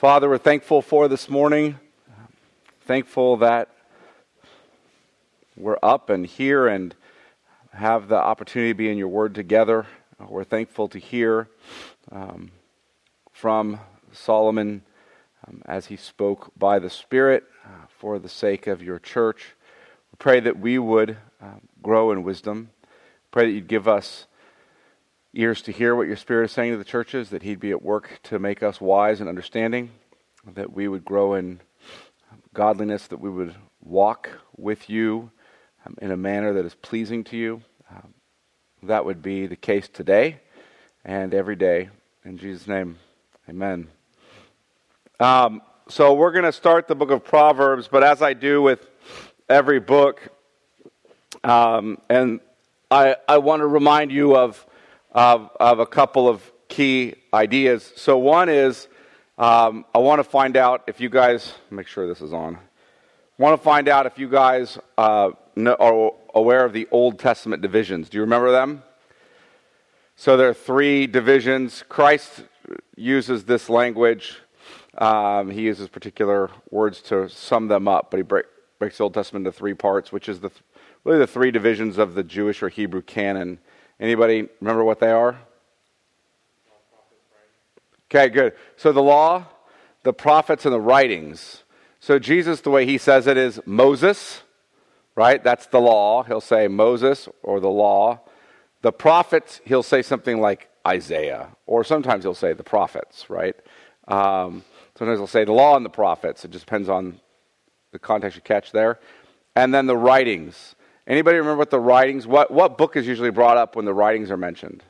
Father, we're thankful for this morning. Thankful that we're up and here and have the opportunity to be in your word together. We're thankful to hear um, from Solomon um, as he spoke by the Spirit uh, for the sake of your church. We pray that we would uh, grow in wisdom. Pray that you'd give us ears to hear what your Spirit is saying to the churches, that He'd be at work to make us wise and understanding, that we would grow in godliness, that we would walk with you um, in a manner that is pleasing to you. Um, that would be the case today and every day. In Jesus' name, amen. Um, so we're going to start the book of Proverbs, but as I do with every book, um, and I, I want to remind you of of, of a couple of key ideas. So, one is um, I want to find out if you guys, make sure this is on, want to find out if you guys uh, know, are aware of the Old Testament divisions. Do you remember them? So, there are three divisions. Christ uses this language. Um, he uses particular words to sum them up, but he break, breaks the Old Testament into three parts, which is the, really the three divisions of the Jewish or Hebrew canon. Anybody remember what they are? Okay, good. So the law, the prophets, and the writings. So Jesus, the way he says it is Moses, right? That's the law. He'll say Moses or the law. The prophets, he'll say something like Isaiah, or sometimes he'll say the prophets, right? Um, sometimes he'll say the law and the prophets. It just depends on the context you catch there. And then the writings. Anybody remember what the writings, what, what book is usually brought up when the writings are mentioned?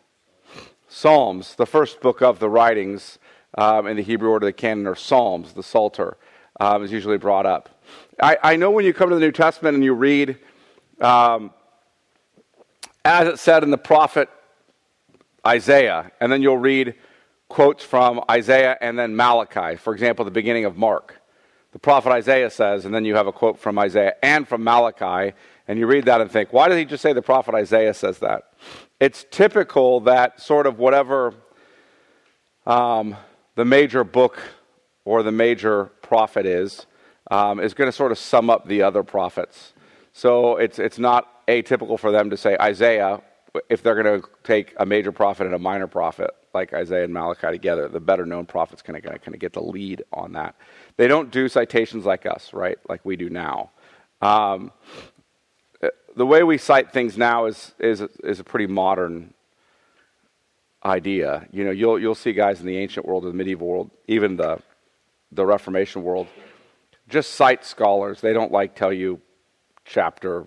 Psalms, the first book of the writings um, in the Hebrew order of the canon, or Psalms, the Psalter, um, is usually brought up. I, I, know when you come to the New Testament and you read, um, as it said in the prophet Isaiah, and then you'll read quotes from Isaiah and then Malachi, for example, the beginning of Mark. The prophet Isaiah says, and then you have a quote from Isaiah and from Malachi, and you read that and think, why did he just say the prophet Isaiah says that? It's typical that sort of whatever um, the major book or the major prophet is, um, is going to sort of sum up the other prophets. So it's, it's not atypical for them to say Isaiah if they're going to take a major prophet and a minor prophet like Isaiah and Malachi together. The better known prophets kind of kind of get the lead on that. They don't do citations like us, right? Like we do now. Um, the way we cite things now is, is, is a pretty modern idea. You know, you'll, you'll see guys in the ancient world, or the medieval world, even the, the Reformation world, just cite scholars. They don't like tell you chapter,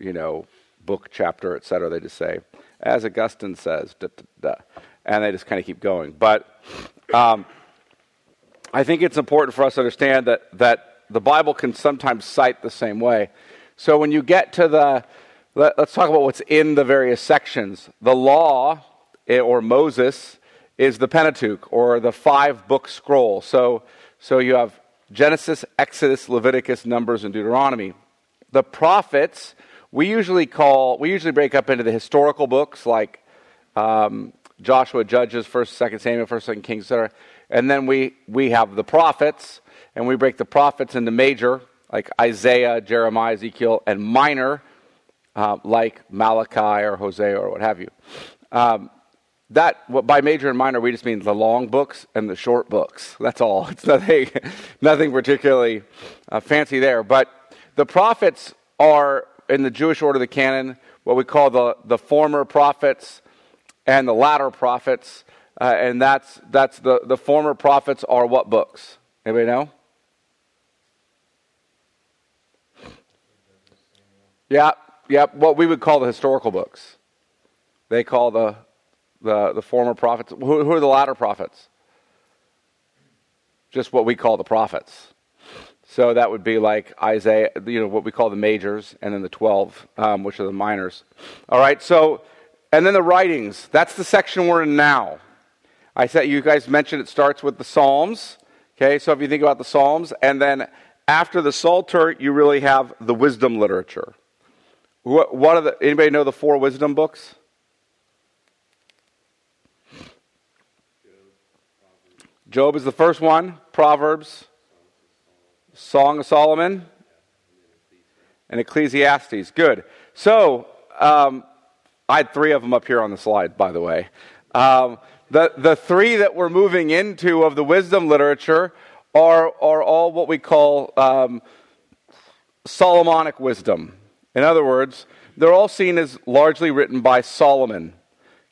you know, book, chapter, etc. They just say, as Augustine says, da, da, da, and they just kind of keep going. But um, I think it's important for us to understand that, that the Bible can sometimes cite the same way. So when you get to the, let, us talk about what's in the various sections. The law, eh, or Moses, is the Pentateuch, or the five book scroll. So, so you have Genesis, Exodus, Leviticus, Numbers, and Deuteronomy. The prophets, we usually call, we usually break up into the historical books like um, Joshua, Judges, 1st, 2nd Samuel, 1st, 2nd Kings, etc. And then we, we have the prophets, and we break the prophets into major, like Isaiah, Jeremiah, Ezekiel, and minor, uh, like Malachi or Hosea or what have you. Um, that by major and minor we just mean the long books and the short books. That's all. It's nothing, nothing particularly uh, fancy there. But the prophets are in the Jewish order of the canon what we call the the former prophets and the latter prophets, uh, and that's that's the the former prophets are what books? Anybody know? Yeah, yeah, what we would call the historical books. They call the the, the former prophets. Who, who are the latter prophets? Just what we call the prophets. So that would be like Isaiah, you know, what we call the majors, and then the 12, um, which are the minors. All right, so, and then the writings. That's the section we're in now. I said, you guys mentioned it starts with the Psalms. Okay, so if you think about the Psalms, and then after the Psalter, you really have the wisdom literature. What, what are the, anybody know the four wisdom books? Job is the first one, Proverbs, Song of Solomon, and Ecclesiastes. Good. So, um, I had three of them up here on the slide, by the way. Um, the, the three that we're moving into of the wisdom literature are, are all what we call um, Solomonic wisdom. In other words, they're all seen as largely written by Solomon,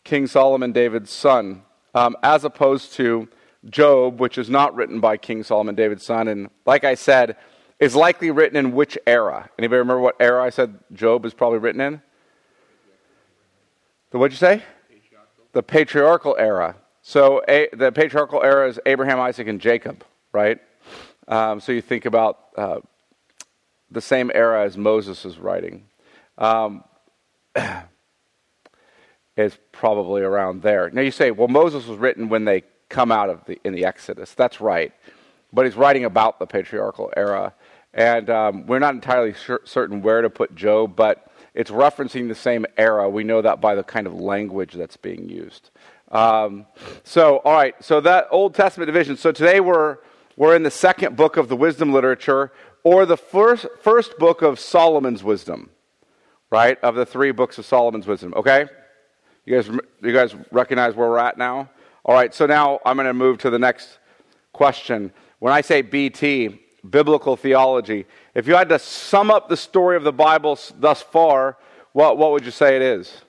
King Solomon, David's son, um, as opposed to Job, which is not written by King Solomon, David's son. And like I said, is likely written in which era? Anybody remember what era I said Job is probably written in? The what'd you say? The patriarchal era. So a, the patriarchal era is Abraham, Isaac, and Jacob, right? Um, so you think about uh, the same era as Moses is writing. Um, is probably around there. Now you say, well, Moses was written when they come out of the in the Exodus. That's right, but he's writing about the patriarchal era, and um, we're not entirely sure, certain where to put Job, but it's referencing the same era. We know that by the kind of language that's being used. Um, so, all right, so that Old Testament division. So today we're we're in the second book of the wisdom literature, or the first first book of Solomon's wisdom, right? Of the three books of Solomon's wisdom. Okay, you guys you guys recognize where we're at now? All right, so now I'm going to move to the next question. When I say BT, biblical theology, if you had to sum up the story of the Bible thus far, what, what would you say it is?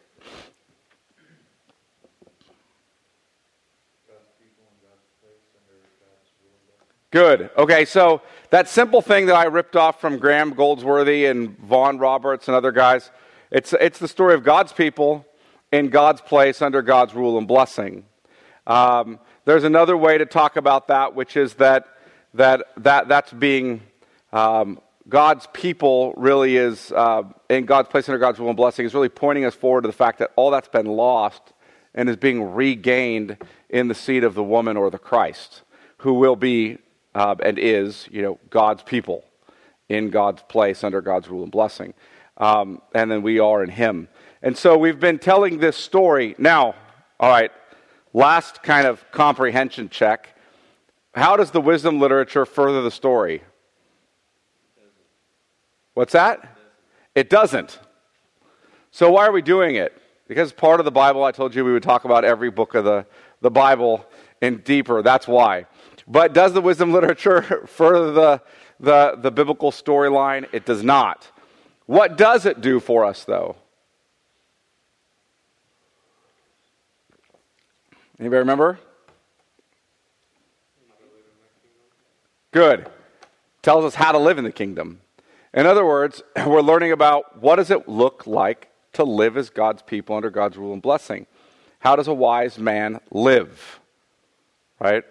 Good. Okay, so that simple thing that I ripped off from Graham Goldsworthy and Vaughn Roberts and other guys, it's, it's the story of God's people in God's place under God's rule and blessing. Um, there's another way to talk about that, which is that, that, that that's being um, God's people really is, uh, in God's place under God's rule and blessing, is really pointing us forward to the fact that all that's been lost and is being regained in the seed of the woman or the Christ, who will be uh, and is, you know, God's people in God's place under God's rule and blessing. Um, and then we are in Him. And so we've been telling this story. Now, all right, Last kind of comprehension check. How does the wisdom literature further the story? What's that? It doesn't. So why are we doing it? Because part of the Bible, I told you we would talk about every book of the, the Bible in deeper. That's why. But does the wisdom literature further the, the, the biblical storyline? It does not. What does it do for us, though? Anybody remember? Good. Tells us how to live in the kingdom. In other words, we're learning about what does it look like to live as God's people under God's rule and blessing. How does a wise man live? Right?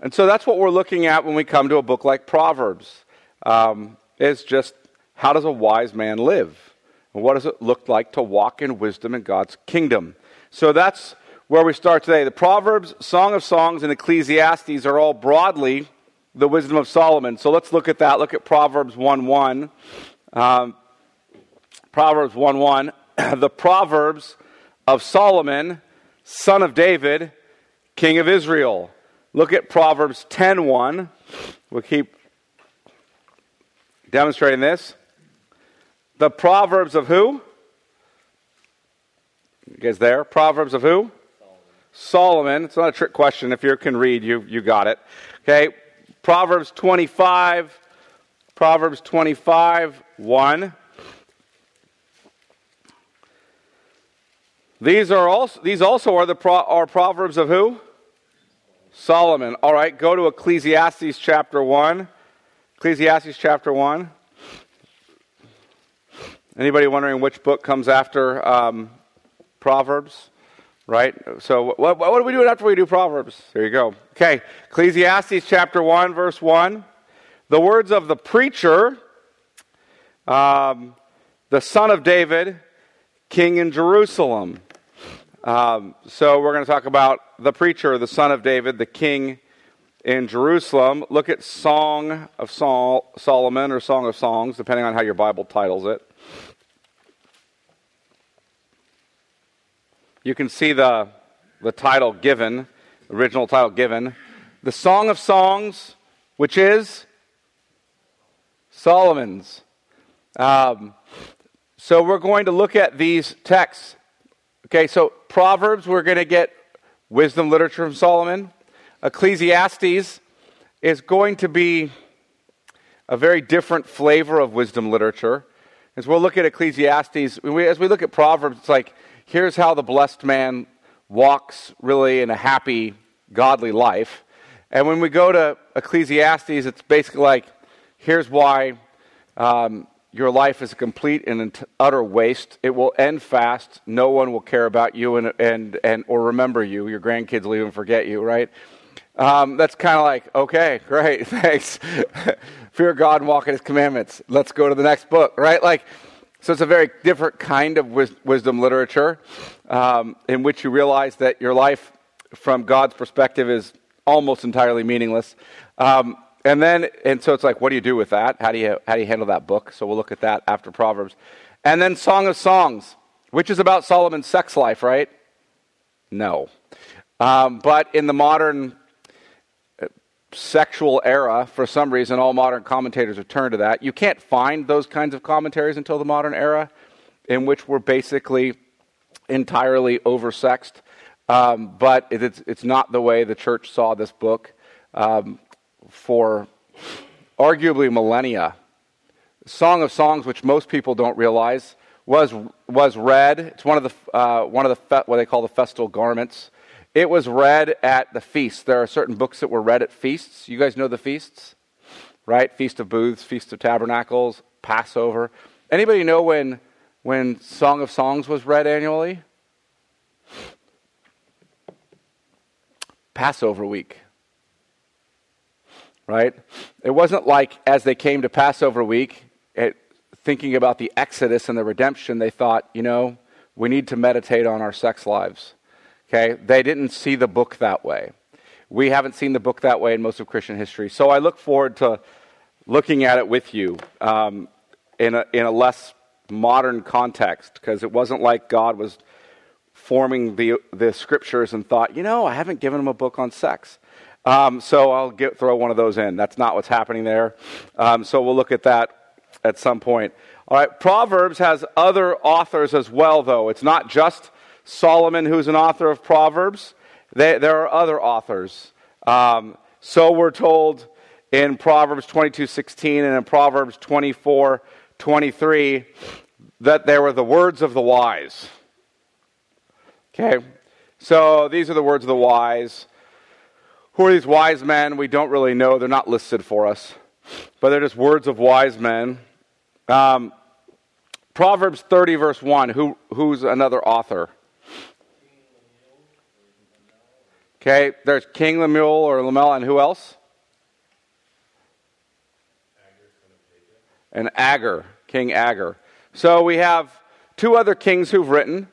And so that's what we're looking at when we come to a book like Proverbs. Um, is just how does a wise man live? And what does it look like to walk in wisdom in God's kingdom? So that's where we start today. The Proverbs, Song of Songs, and Ecclesiastes are all broadly the wisdom of Solomon. So let's look at that. Look at Proverbs 1 1. Um, Proverbs 1 1. the Proverbs of Solomon, son of David, king of Israel. Look at Proverbs 10 1. We'll keep demonstrating this. The Proverbs of who? You guys there? Proverbs of who? Solomon. It's not a trick question. If you can read, you, you got it. Okay. Proverbs 25. Proverbs 25, 1. These are also these also are the pro, are proverbs of who? Solomon. All right, go to Ecclesiastes chapter 1. Ecclesiastes chapter 1. Anybody wondering which book comes after um, Proverbs? right? So, what, what are we doing after we do Proverbs? There you go. Okay, Ecclesiastes chapter 1, verse 1. The words of the preacher, um, the son of David, king in Jerusalem. Um, so, we're going to talk about the preacher, the son of David, the king in Jerusalem. Look at Song of Sol- Solomon or Song of Songs, depending on how your Bible titles it. You can see the, the title given, original title given. the Song of Songs, which is Solomon's. Um, so we're going to look at these texts. Okay, so Proverbs, we're going to get wisdom literature from Solomon. Ecclesiastes is going to be a very different flavor of wisdom literature. As we'll look at Ecclesiastes, as we look at Proverbs, it's like, here's how the blessed man walks really in a happy, godly life. And when we go to Ecclesiastes, it's basically like, here's why um, your life is a complete and utter waste. It will end fast. No one will care about you and, and, and or remember you. Your grandkids will even forget you, right? Um, that's kind of like, okay, great, thanks. Fear God and walk in His commandments. Let's go to the next book, right? Like, so it's a very different kind of wis- wisdom literature um, in which you realize that your life, from God's perspective, is almost entirely meaningless. Um, and then, and so it's like, what do you do with that? How do you how do you handle that book? So we'll look at that after Proverbs, and then Song of Songs, which is about Solomon's sex life, right? No, um, but in the modern uh, sexual era, for some reason, all modern commentators have turned to that. You can't find those kinds of commentaries until the modern era, in which we're basically entirely oversexed. Um, but it's, it's not the way the church saw this book. Um, for arguably millennia. Song of Songs, which most people don't realize, was, was read. It's one of the, uh, one of the fe- what they call the festal garments. It was read at the feast. There are certain books that were read at feasts. You guys know the feasts, right? Feast of Booths, Feast of Tabernacles, Passover. Anybody know when, when Song of Songs was read annually? Passover week right? It wasn't like as they came to Passover week, it, thinking about the Exodus and the redemption, they thought, you know, we need to meditate on our sex lives. Okay? They didn't see the book that way. We haven't seen the book that way in most of Christian history. So I look forward to looking at it with you um, in, a, in a less modern context because it wasn't like God was forming the, the scriptures and thought, you know, I haven't given him a book on sex. Um, so I'll get, throw one of those in. That's not what's happening there. Um, so we'll look at that at some point. All right, Proverbs has other authors as well, though. It's not just Solomon who's an author of Proverbs, they, there are other authors. Um, so we're told in Proverbs 22 16 and in Proverbs 24 23 that they were the words of the wise. Okay, so these are the words of the wise. Who are these wise men? We don't really know. They're not listed for us, but they're just words of wise men. Um, Proverbs 30, verse 1. Who, who's another author? Okay, there's King Lemuel or Lemuel, and who else? And Agur, King Agur. So we have two other kings who've written,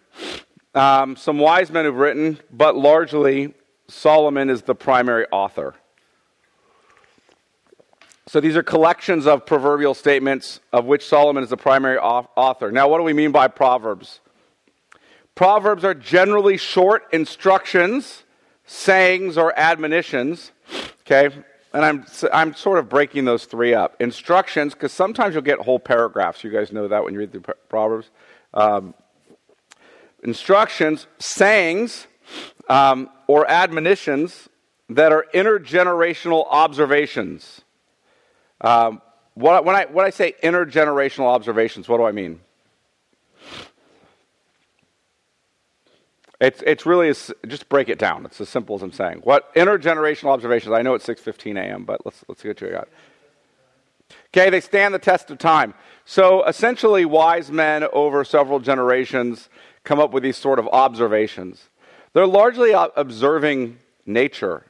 um, some wise men who've written, but largely Solomon is the primary author. So these are collections of proverbial statements of which Solomon is the primary author. Now, what do we mean by Proverbs? Proverbs are generally short instructions, sayings, or admonitions. Okay? And I'm, I'm sort of breaking those three up. Instructions, because sometimes you'll get whole paragraphs. You guys know that when you read the Proverbs. Um, instructions, sayings, um, or admonitions that are intergenerational observations. Um, what, when, I, when I say intergenerational observations, what do I mean? It's, it's really, just break it down. It's as simple as I'm saying. What intergenerational observations? I know it's 6.15 a.m., but let's, let's get to it. Okay, they stand the test of time. So essentially, wise men over several generations come up with these sort of observations. They're largely observing nature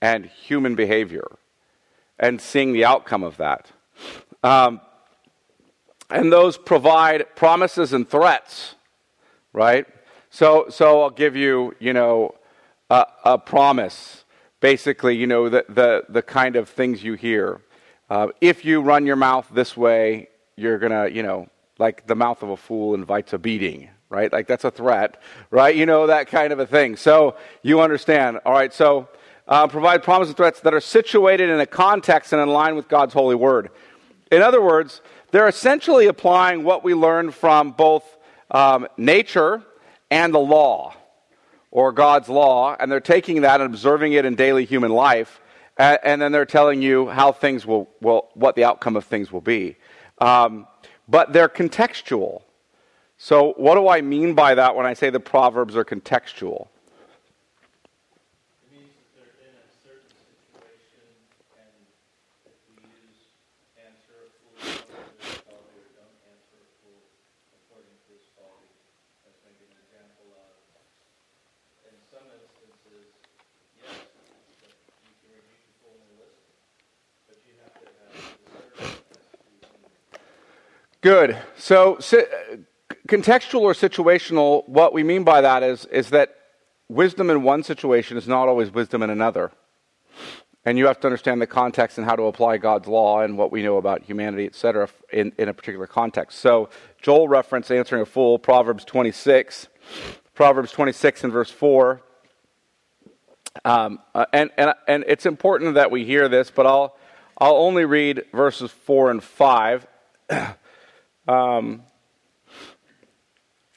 and human behavior and seeing the outcome of that. Um, and those provide promises and threats, right? So, so I'll give you, you know, a, a promise. Basically, you know, the, the, the kind of things you hear. Uh, if you run your mouth this way, you're going to, you know, like the mouth of a fool invites a beating, right? Like that's a threat, right? You know, that kind of a thing. So you understand. All right, so uh, provide promises and threats that are situated in a context and in line with God's holy word. In other words, they're essentially applying what we learn from both um, nature and the law, or God's law, and they're taking that and observing it in daily human life, and, then they're telling you how things will, will, what the outcome of things will be. Um, but they're contextual. So, what do I mean by that when I say the Proverbs are contextual? Good. So, si- contextual or situational, what we mean by that is, is that wisdom in one situation is not always wisdom in another. And you have to understand the context and how to apply God's law and what we know about humanity, etc., in, in a particular context. So, Joel referenced answering a fool, Proverbs 26. Proverbs 26 and verse 4. Um, uh, and, and, and it's important that we hear this, but I'll, I'll only read verses 4 and 5. Um,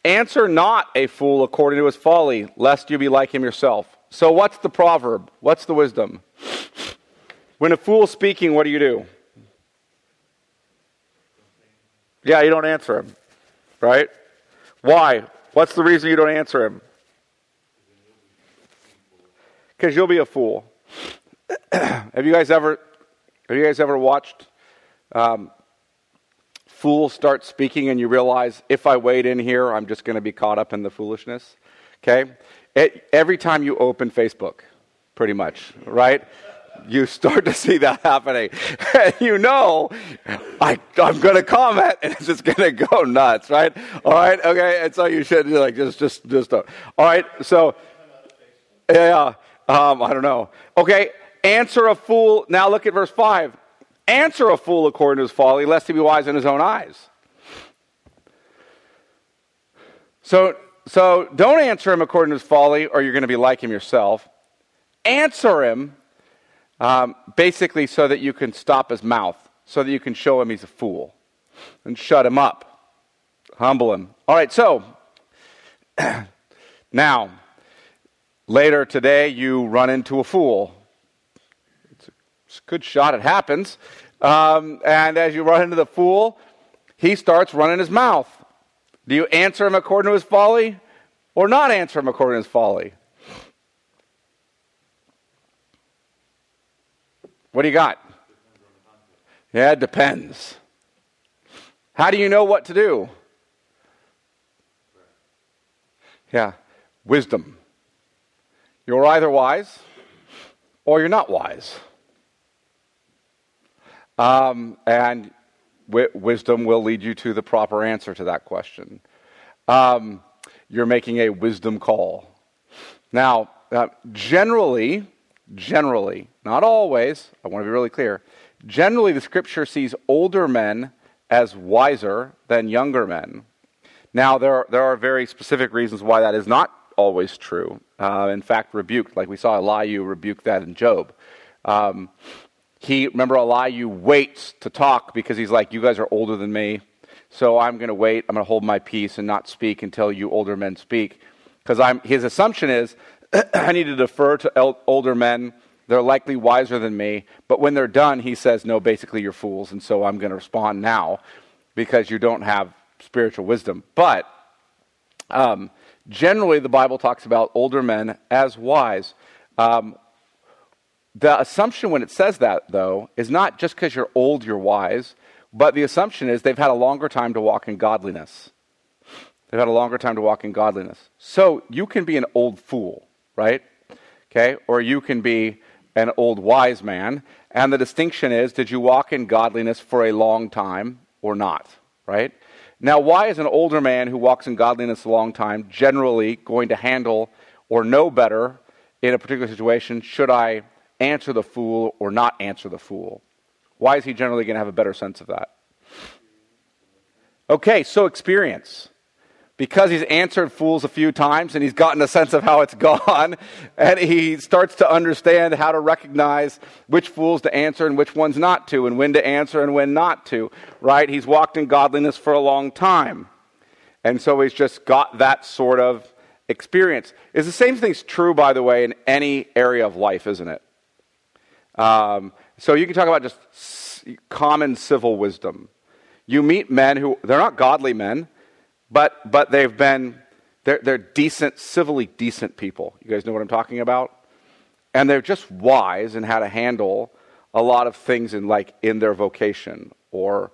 Answer not a fool according to his folly, lest you be like him yourself. So, what's the proverb? What's the wisdom? When a fool's speaking, what do you do? Yeah, you don't answer him, right? Why? What's the reason you don't answer him? Because you'll be a fool. have you guys ever have you guys ever watched um, fool starts speaking and you realize if I wait in here, I'm just going to be caught up in the foolishness. Okay? It, every time you open Facebook, pretty much, right? You start to see that happening. You know, I, I'm going to comment and it's just going to go nuts, right? All right? Okay? And so you should like just, just, just don't. All right? So, yeah, um, I don't know. Okay? Answer a fool. Now look at verse 5 Answer a fool according to his folly, lest he be wise in his own eyes. So, so don't answer him according to his folly, or you're going to be like him yourself. Answer him um, basically so that you can stop his mouth, so that you can show him he's a fool, and shut him up, humble him. All right, so now, later today, you run into a fool good shot, it happens. Um, and as you run into the fool, he starts running his mouth. Do you answer him according to his folly or not answer him according to his folly? What do you got? Yeah, it depends. How do you know what to do? Yeah, wisdom. You're either wise or you're not wise. Um, and w- wisdom will lead you to the proper answer to that question. Um, you're making a wisdom call. Now, uh, generally, generally, not always, I want to be really clear, generally the scripture sees older men as wiser than younger men. Now, there are, there are very specific reasons why that is not always true. Uh, in fact, rebuked, like we saw Elihu rebuke that in Job. Um, he, remember, Elihu waits to talk because he's like, You guys are older than me. So I'm going to wait. I'm going to hold my peace and not speak until you older men speak. Because I'm, his assumption is, I need to defer to el- older men. They're likely wiser than me. But when they're done, he says, No, basically, you're fools. And so I'm going to respond now because you don't have spiritual wisdom. But um, generally, the Bible talks about older men as wise. Um, the assumption when it says that, though, is not just because you're old, you're wise, but the assumption is they've had a longer time to walk in godliness. They've had a longer time to walk in godliness. So you can be an old fool, right? Okay? Or you can be an old wise man. And the distinction is did you walk in godliness for a long time or not, right? Now, why is an older man who walks in godliness a long time generally going to handle or know better in a particular situation? Should I answer the fool or not answer the fool? Why is he generally going to have a better sense of that? Okay, so experience. because he's answered fools a few times and he's gotten a sense of how it's gone, and he starts to understand how to recognize which fools to answer and which ones not to, and when to answer and when not to, right? He's walked in godliness for a long time. And so he's just got that sort of experience. Is the same thing's true, by the way, in any area of life, isn't it? Um, so you can talk about just common civil wisdom. You meet men who, they're not godly men, but, but they've been, they're, they're decent, civilly decent people. You guys know what I'm talking about? And they're just wise in how to handle a lot of things in like in their vocation or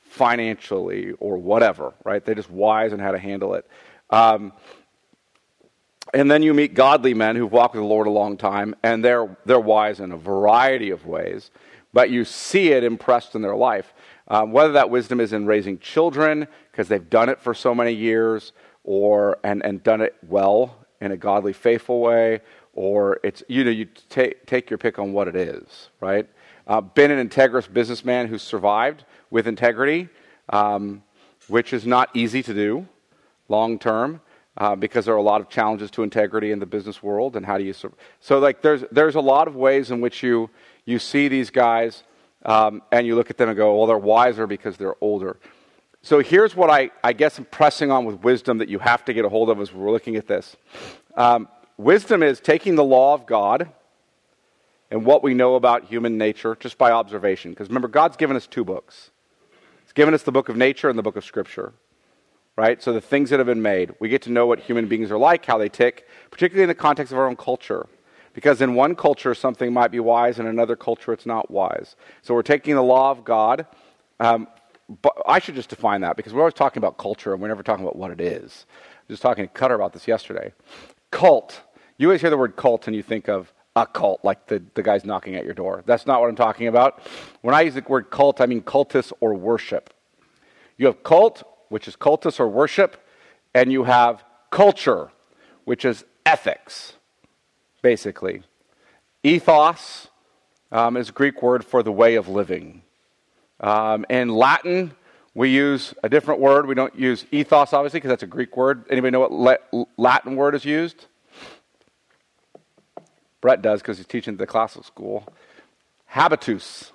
financially or whatever, right? They're just wise in how to handle it. Um, and then you meet godly men who've walked with the Lord a long time, and they're, they're wise in a variety of ways, but you see it impressed in their life. Um, whether that wisdom is in raising children, because they've done it for so many years, or and, and done it well in a godly, faithful way, or it's you know you take take your pick on what it is, right? Uh, been an integrous businessman who's survived with integrity, um, which is not easy to do long term. Uh, because there are a lot of challenges to integrity in the business world, and how do you so like there's there's a lot of ways in which you you see these guys um, and you look at them and go, well, they're wiser because they're older. So here's what I, I guess I'm pressing on with wisdom that you have to get a hold of as we're looking at this. Um, wisdom is taking the law of God and what we know about human nature just by observation. Because remember, God's given us two books. He's given us the book of nature and the book of Scripture. Right? So the things that have been made. We get to know what human beings are like, how they tick, particularly in the context of our own culture. Because in one culture, something might be wise, and in another culture, it's not wise. So we're taking the law of God. Um, but I should just define that because we're always talking about culture and we're never talking about what it is. I was just talking to Cutter about this yesterday. Cult. You always hear the word cult and you think of a cult, like the, the guy's knocking at your door. That's not what I'm talking about. When I use the word cult, I mean cultus or worship. You have cult, which is cultus or worship, and you have culture, which is ethics, basically. Ethos um, is a Greek word for the way of living. Um, in Latin, we use a different word. We don't use ethos, obviously, because that's a Greek word. Anybody know what Latin word is used? Brett does because he's teaching the classical school. Habitus,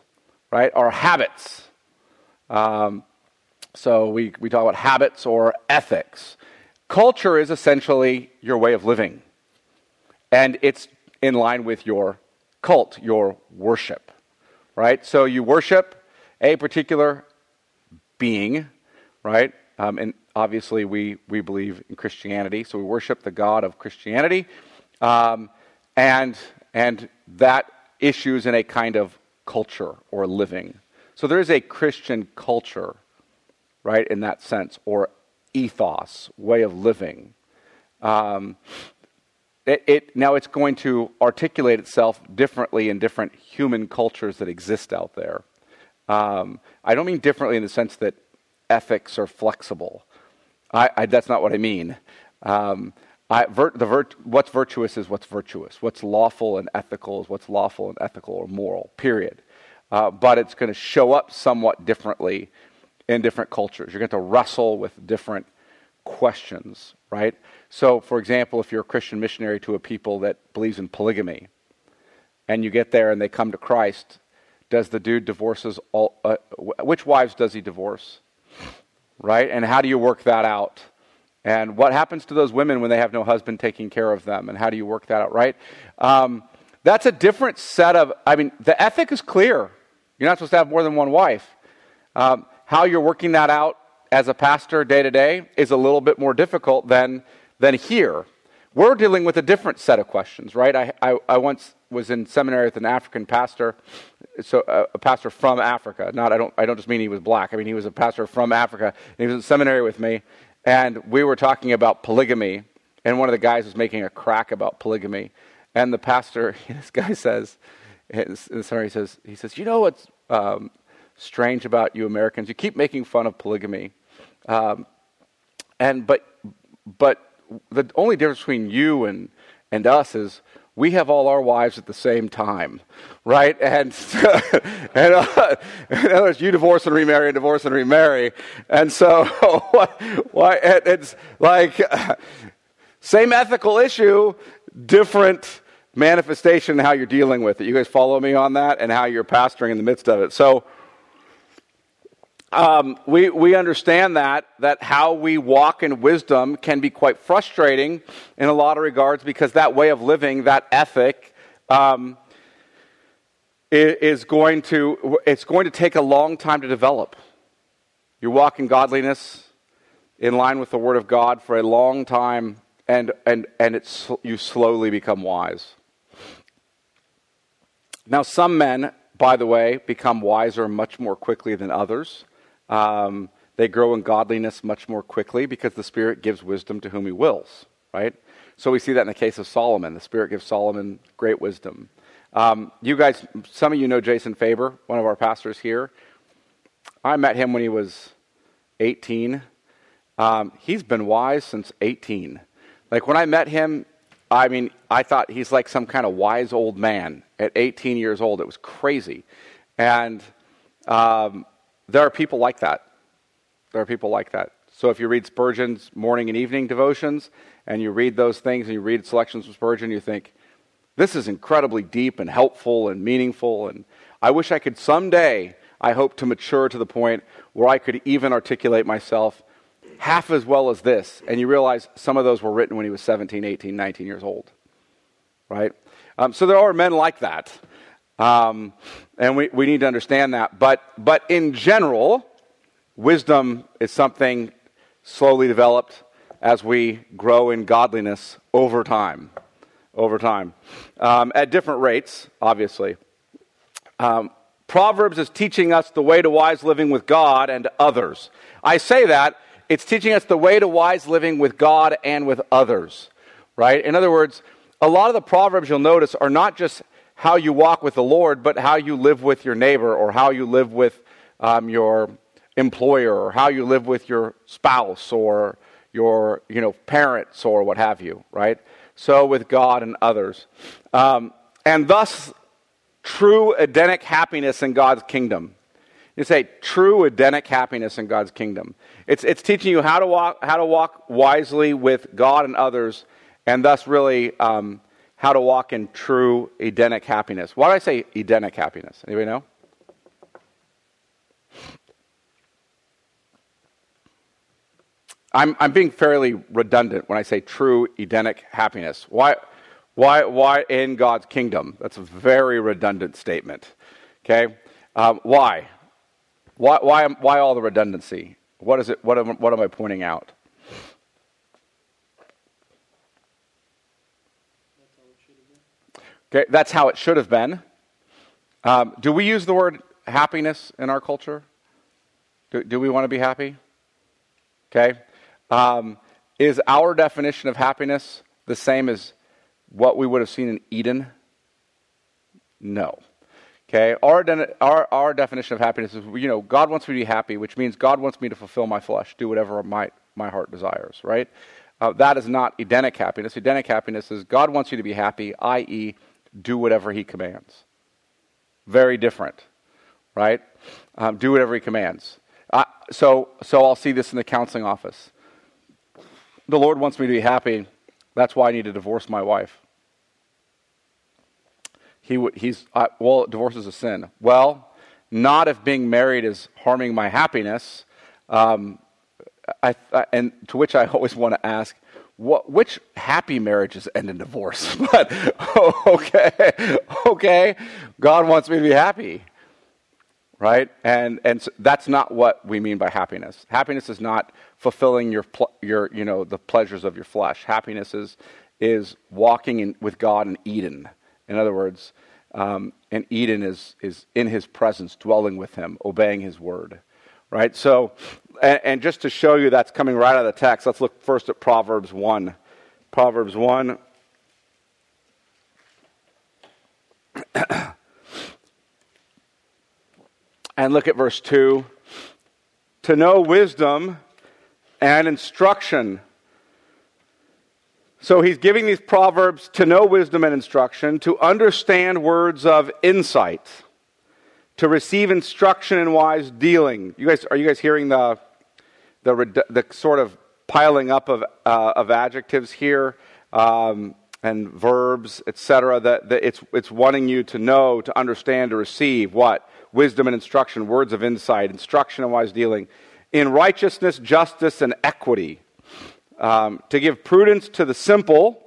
right? Or habits. Um, so we, we talk about habits or ethics. Culture is essentially your way of living, and it's in line with your cult, your worship, right? So you worship a particular being, right? Um, and obviously, we, we believe in Christianity, so we worship the God of Christianity. Um, and, and that issues in a kind of culture or living. So there is a Christian culture, right, in that sense, or ethos, way of living. Um, it, it, now it's going to articulate itself differently in different human cultures that exist out there. Um, I don't mean differently in the sense that ethics are flexible. I, I, that's not what I mean. Um, I, what's virtuous is what's virtuous. What's lawful and ethical is what's lawful and ethical or moral, period. Uh, but it's going to show up somewhat differently in different cultures. You're going to wrestle with different questions, right? So, for example, if you're a Christian missionary to a people that believes in polygamy, and you get there and they come to Christ, does the dude divorces all? Uh, which wives does he divorce? Right? And how do you work that out? And what happens to those women when they have no husband taking care of them? And how do you work that out? Right? Um, that's a different set of. I mean, the ethic is clear. You're not supposed to have more than one wife. Um, how you're working that out as a pastor day to day is a little bit more difficult than than here. We're dealing with a different set of questions, right? I, I, I once was in seminary with an African pastor, so uh, a pastor from Africa. Not I don't I don't just mean he was black. I mean he was a pastor from Africa. he was in seminary with me, and we were talking about polygamy. And one of the guys was making a crack about polygamy, and the pastor, this guy says, seminary, he says, he says, you know what's um, strange about you Americans? You keep making fun of polygamy, um, and but but the only difference between you and and us is we have all our wives at the same time, right? And, and uh, in other words, you divorce and remarry, and divorce and remarry. And so, why, it's like, same ethical issue, different manifestation in how you're dealing with it. You guys follow me on that and how you're pastoring in the midst of it. So, um, we, we understand that, that how we walk in wisdom can be quite frustrating in a lot of regards because that way of living, that ethic, um, is going to, it's going to take a long time to develop. You walk in godliness in line with the Word of God for a long time, and, and, and it's, you slowly become wise. Now, some men, by the way, become wiser much more quickly than others. Um, they grow in godliness much more quickly because the Spirit gives wisdom to whom He wills, right? So we see that in the case of Solomon. The Spirit gives Solomon great wisdom. Um, you guys, some of you know Jason Faber, one of our pastors here. I met him when he was 18. Um, he's been wise since 18. Like when I met him, I mean, I thought he's like some kind of wise old man at 18 years old. It was crazy. And um, there are people like that. There are people like that. So if you read Spurgeon's morning and evening devotions, and you read those things and you read selections from Spurgeon, you think, this is incredibly deep and helpful and meaningful. And I wish I could someday, I hope to mature to the point where I could even articulate myself half as well as this. And you realize some of those were written when he was 17, 18, 19 years old. Right? Um, so there are men like that. Um, and we, we need to understand that. But, but in general, wisdom is something slowly developed as we grow in godliness over time. Over time. Um, at different rates, obviously. Um, Proverbs is teaching us the way to wise living with God and others. I say that, it's teaching us the way to wise living with God and with others, right? In other words, a lot of the Proverbs you'll notice are not just how you walk with the Lord, but how you live with your neighbor or how you live with um, your employer or how you live with your spouse or your you know parents or what have you right? So with god and others. Um, and thus true edenic happiness in god's kingdom. You say true edenic happiness in god's kingdom. It's, it's teaching you how to walk how to walk wisely with god and others and thus really um, how to walk in true Edenic happiness. Why do I say Edenic happiness? Anybody know? I'm, I'm being fairly redundant when I say true Edenic happiness. Why, why, why in God's kingdom? That's a very redundant statement. Okay? Um, why? Why, why? why all the redundancy? What, is it, what, am, what am I pointing out? Okay, that's how it should have been. Um, do we use the word happiness in our culture? Do, do we want to be happy? Okay. Um, is our definition of happiness the same as what we would have seen in Eden? No. Okay, our, our, our definition of happiness is, you know, God wants me to be happy, which means God wants me to fulfill my flesh, do whatever my, my heart desires, right? Uh, that is not Edenic happiness. Edenic happiness is God wants you to be happy, i.e., do whatever he commands. Very different, right? Um, do whatever he commands. So, so I'll see this in the counseling office. The Lord wants me to be happy. That's why I need to divorce my wife. He would, he's, uh, well, divorce is a sin. Well, not if being married is harming my happiness. Um, I, I, and to which I always want to ask, what, which happy marriages end in divorce? but okay, okay, God wants me to be happy, right? And and so that's not what we mean by happiness. Happiness is not fulfilling your your you know the pleasures of your flesh. Happiness is is walking in, with God in Eden. In other words, um, and Eden is is in His presence, dwelling with Him, obeying His word right? So, and, and, just to show you that's coming right out of the text, let's look first at Proverbs 1. Proverbs 1. and look at verse 2. To know wisdom and instruction, So he's giving these proverbs to know wisdom and instruction, to understand words of insight, to receive instruction in wise dealing. You guys, are you guys hearing the the, the sort of piling up of uh, of adjectives here um, and verbs, etc. That, that it's it's wanting you to know, to understand, to receive what wisdom and instruction, words of insight, instruction in wise dealing, in righteousness, justice, and equity um, to give prudence to the simple.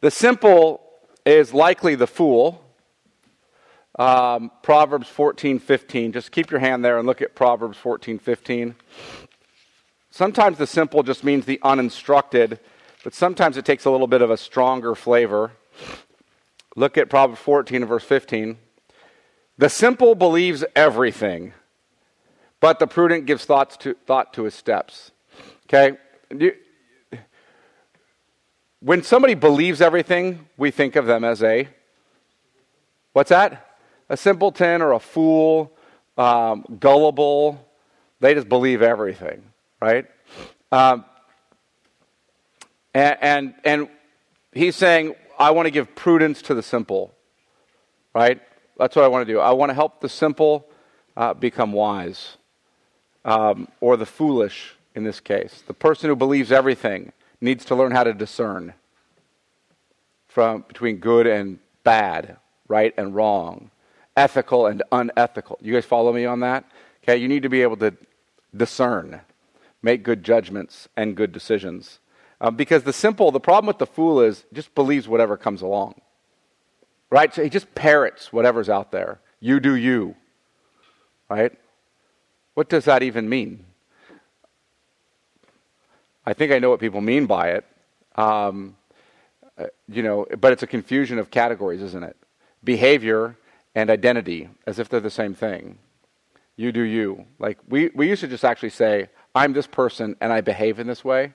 The simple is likely the fool. Um, Proverbs 14, 15. Just keep your hand there and look at Proverbs 14, 15. Sometimes the simple just means the uninstructed, but sometimes it takes a little bit of a stronger flavor. Look at Proverbs 14 verse 15. The simple believes everything, but the prudent gives thoughts to, thought to his steps. Okay? When somebody believes everything, we think of them as a what's that? A simpleton or a fool, um, gullible. They just believe everything, right? Um, and, and, and he's saying, I want to give prudence to the simple, right? That's what I want to do. I want to help the simple uh, become wise, um, or the foolish in this case. The person who believes everything needs to learn how to discern from between good and bad, right and wrong, ethical and unethical. You guys follow me on that? Okay, you need to be able to discern, make good judgments and good decisions. Um, because the simple, the problem with the fool is just believes whatever comes along. Right? So he just parrots whatever's out there. You do you. Right? What does that even mean? I think I know what people mean by it. Um, uh, you know, but it's a confusion of categories, isn't it? Behavior and identity, as if they're the same thing. You do you. Like, we, we used to just actually say, I'm this person and I behave in this way.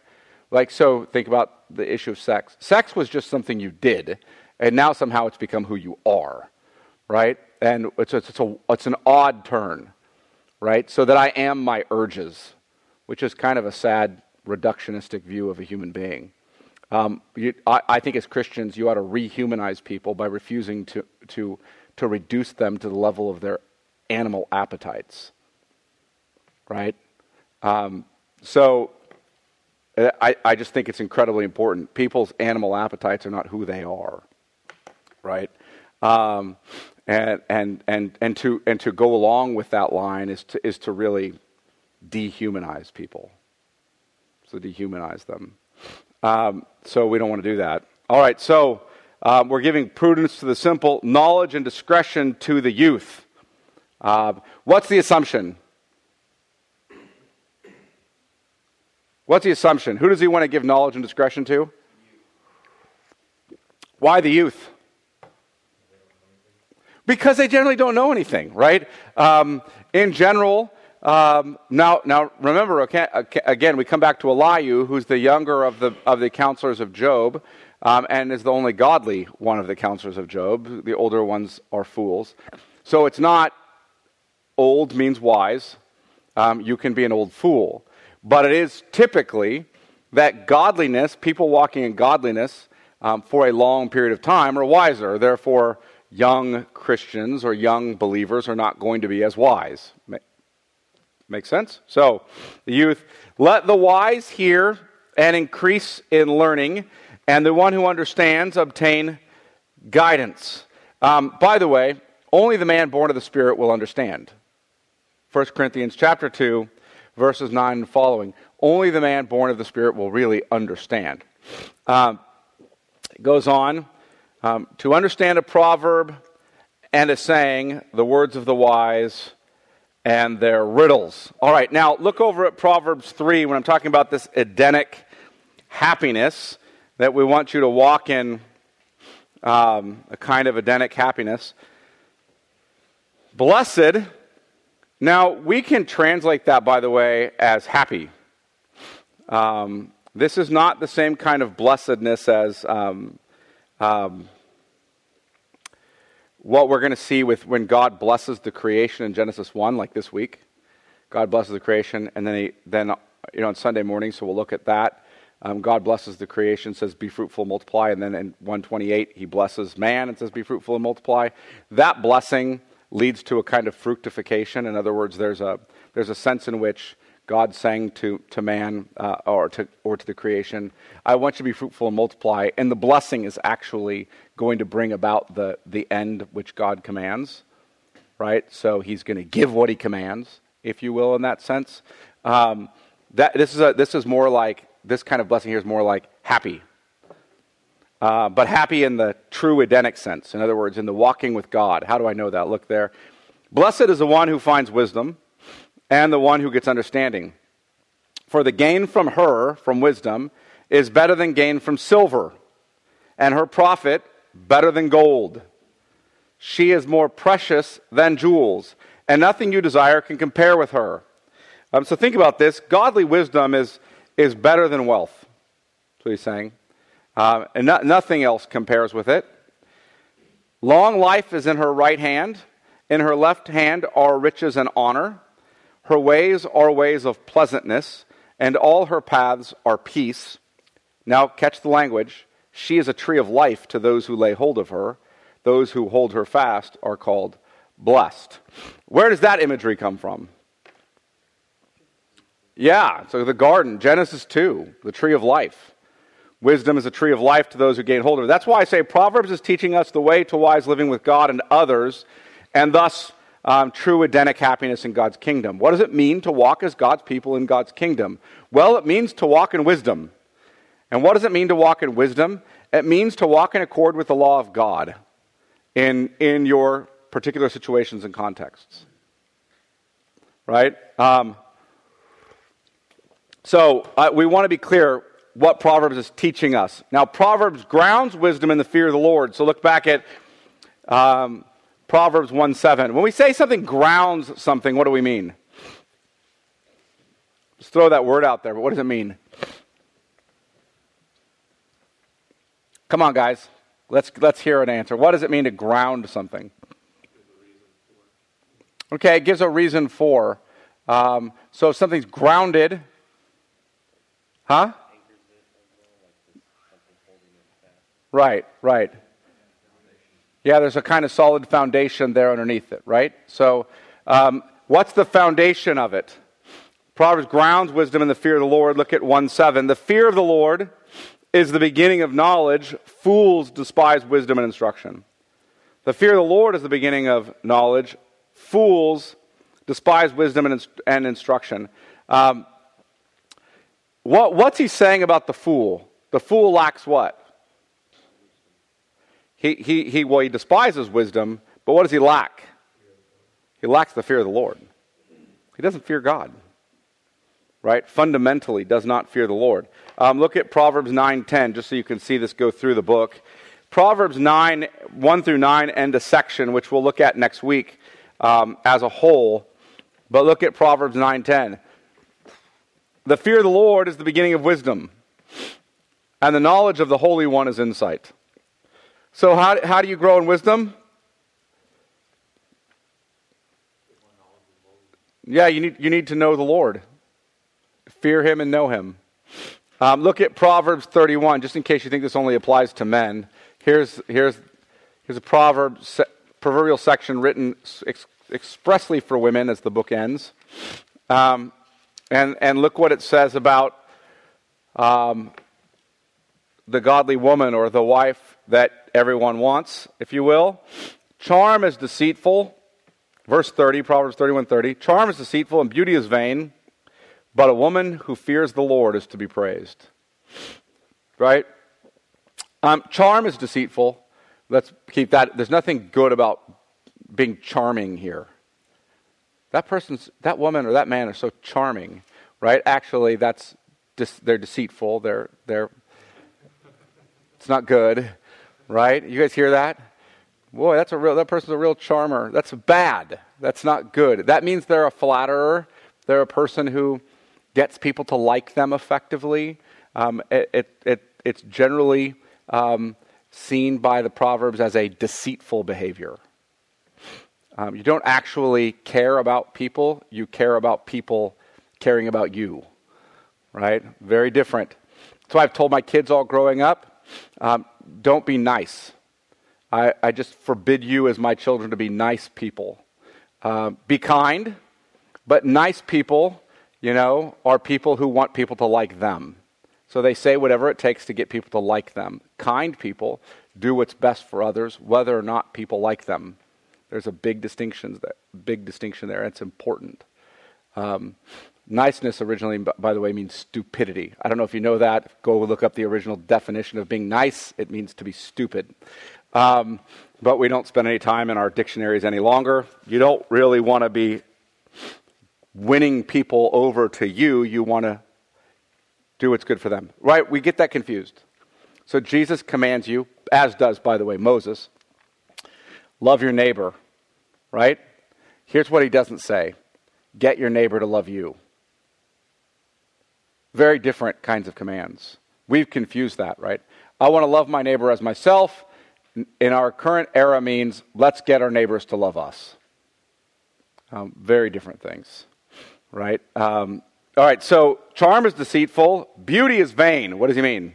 Like, so think about the issue of sex. Sex was just something you did, and now somehow it's become who you are, right? And it's, it's, it's, a, it's an odd turn, right? So that I am my urges, which is kind of a sad reductionistic view of a human being. Um, you, I, I, think as Christians, you ought to rehumanize people by refusing to, to, to reduce them to the level of their animal appetites. Right? Um, so uh, I, I just think it's incredibly important. People's animal appetites are not who they are. Right? Um, and, and, and, and, to, and to go along with that line is to, is to really dehumanize people So dehumanize them. Um, so we don't want to do that. All right, so um, we're giving prudence to the simple, knowledge and discretion to the youth. Uh, what's the assumption? What's the assumption? Who does he want to give knowledge and discretion to? Why the youth? Because they generally don't know anything, right? Um, in general, um, now, now remember, okay, again, we come back to Elihu, who's the younger of the, of the counselors of Job, um, and is the only godly one of the counselors of Job. The older ones are fools. So it's not old means wise. Um, you can be an old fool. But it is typically that godliness, people walking in godliness um, for a long period of time, are wiser. Therefore, young Christians or young believers are not going to be as wise. Make sense? So, the youth, let the wise hear and increase in learning, and the one who understands obtain guidance. Um, by the way, only the man born of the Spirit will understand. 1 Corinthians chapter 2, verses 9 and following. Only the man born of the Spirit will really understand. Um, it goes on um, to understand a proverb and a saying, the words of the wise and their riddles. All right, now look over at Proverbs 3 when I'm talking about this Edenic happiness that we want you to walk in um, a kind of Edenic happiness. Blessed, now we can translate that, by the way, as happy. Um, this is not the same kind of blessedness as um, um what we're going to see with when God blesses the creation in Genesis 1, like this week. God blesses the creation, and then, he, then you know, on Sunday morning, so we'll look at that. Um, God blesses the creation, says, Be fruitful, multiply. And then in 128, he blesses man and says, Be fruitful and multiply. That blessing leads to a kind of fructification. In other words, there's a, there's a sense in which God saying to, to man uh, or, to, or to the creation, I want you to be fruitful and multiply. And the blessing is actually going to bring about the, the end which God commands, right? So he's going to give what he commands, if you will, in that sense. Um, that, this, is a, this is more like, this kind of blessing here is more like happy. Uh, but happy in the true Edenic sense. In other words, in the walking with God. How do I know that? Look there. Blessed is the one who finds wisdom and the one who gets understanding. For the gain from her, from wisdom, is better than gain from silver, and her profit better than gold. She is more precious than jewels, and nothing you desire can compare with her. Um, so think about this. Godly wisdom is, is better than wealth. That's what he's saying. Uh, and no, nothing else compares with it. Long life is in her right hand. In her left hand are riches and honor. Her ways are ways of pleasantness, and all her paths are peace. Now, catch the language. She is a tree of life to those who lay hold of her. Those who hold her fast are called blessed. Where does that imagery come from? Yeah, so the garden, Genesis 2, the tree of life. Wisdom is a tree of life to those who gain hold of it. That's why I say Proverbs is teaching us the way to wise living with God and others, and thus um, true Edenic happiness in God's kingdom. What does it mean to walk as God's people in God's kingdom? Well, it means to walk in wisdom. And what does it mean to walk in wisdom? It means to walk in accord with the law of God in, in your particular situations and contexts. Right? Um, so uh, we want to be clear what Proverbs is teaching us. Now, Proverbs grounds wisdom in the fear of the Lord. So look back at um, Proverbs 1 7. When we say something grounds something, what do we mean? Just throw that word out there, but what does it mean? Come on, guys. Let's, let's hear an answer. What does it mean to ground something? Okay, it gives a reason for. Um, so if something's grounded, huh? Right, right. Yeah, there's a kind of solid foundation there underneath it, right? So, um, what's the foundation of it? Proverbs grounds wisdom in the fear of the Lord. Look at 1 7. The fear of the Lord is the beginning of knowledge. Fools despise wisdom and instruction. The fear of the Lord is the beginning of knowledge. Fools despise wisdom and, and instruction. Um, what, what's he saying about the fool? The fool lacks what? He, he, he, well, he despises wisdom, but what does he lack? He lacks the fear of the Lord. He doesn't fear God, right? Fundamentally, does not fear the Lord. Um, look at Proverbs 9:10, just so you can see this go through the book. Proverbs 9, 1 through 9, end a section, which we'll look at next week um, as a whole. But look at Proverbs 9:10. The fear of the Lord is the beginning of wisdom, and the knowledge of the Holy One is insight. So, how, how do you grow in wisdom? Yeah, you need, you need to know the Lord. Fear Him and know Him. Um, look at Proverbs 31, just in case you think this only applies to men. Here's, here's, here's a proverb, se- proverbial section written ex- expressly for women as the book ends. Um, and, and look what it says about um, the godly woman or the wife that everyone wants, if you will. Charm is deceitful. Verse 30, Proverbs 31 30. Charm is deceitful and beauty is vain, but a woman who fears the Lord is to be praised. Right? Um, charm is deceitful. Let's keep that. There's nothing good about being charming here. That person's, that woman or that man are so charming, right? Actually, that's they're deceitful. They're they're. It's not good right? You guys hear that? Boy, that's a real, that person's a real charmer. That's bad. That's not good. That means they're a flatterer. They're a person who gets people to like them effectively. Um, it, it, it, it's generally um, seen by the Proverbs as a deceitful behavior. Um, you don't actually care about people, you care about people caring about you. Right? Very different. So I've told my kids all growing up um, don't be nice. I, I, just forbid you as my children to be nice people. Uh, be kind, but nice people, you know, are people who want people to like them. So they say whatever it takes to get people to like them. Kind people do what's best for others, whether or not people like them. There's a big distinction, big distinction there. It's important. Um, niceness originally, by the way, means stupidity. I don't know if you know that. Go look up the original definition of being nice. It means to be stupid. Um, but we don't spend any time in our dictionaries any longer. You don't really want to be winning people over to you. You want to do what's good for them. Right? We get that confused. So Jesus commands you, as does, by the way, Moses, love your neighbor, right? Here's what he doesn't say get your neighbor to love you. Very different kinds of commands. We've confused that, right? I want to love my neighbor as myself. In our current era means let's get our neighbors to love us. Um, very different things, right? Um, all right, so charm is deceitful, beauty is vain. What does he mean?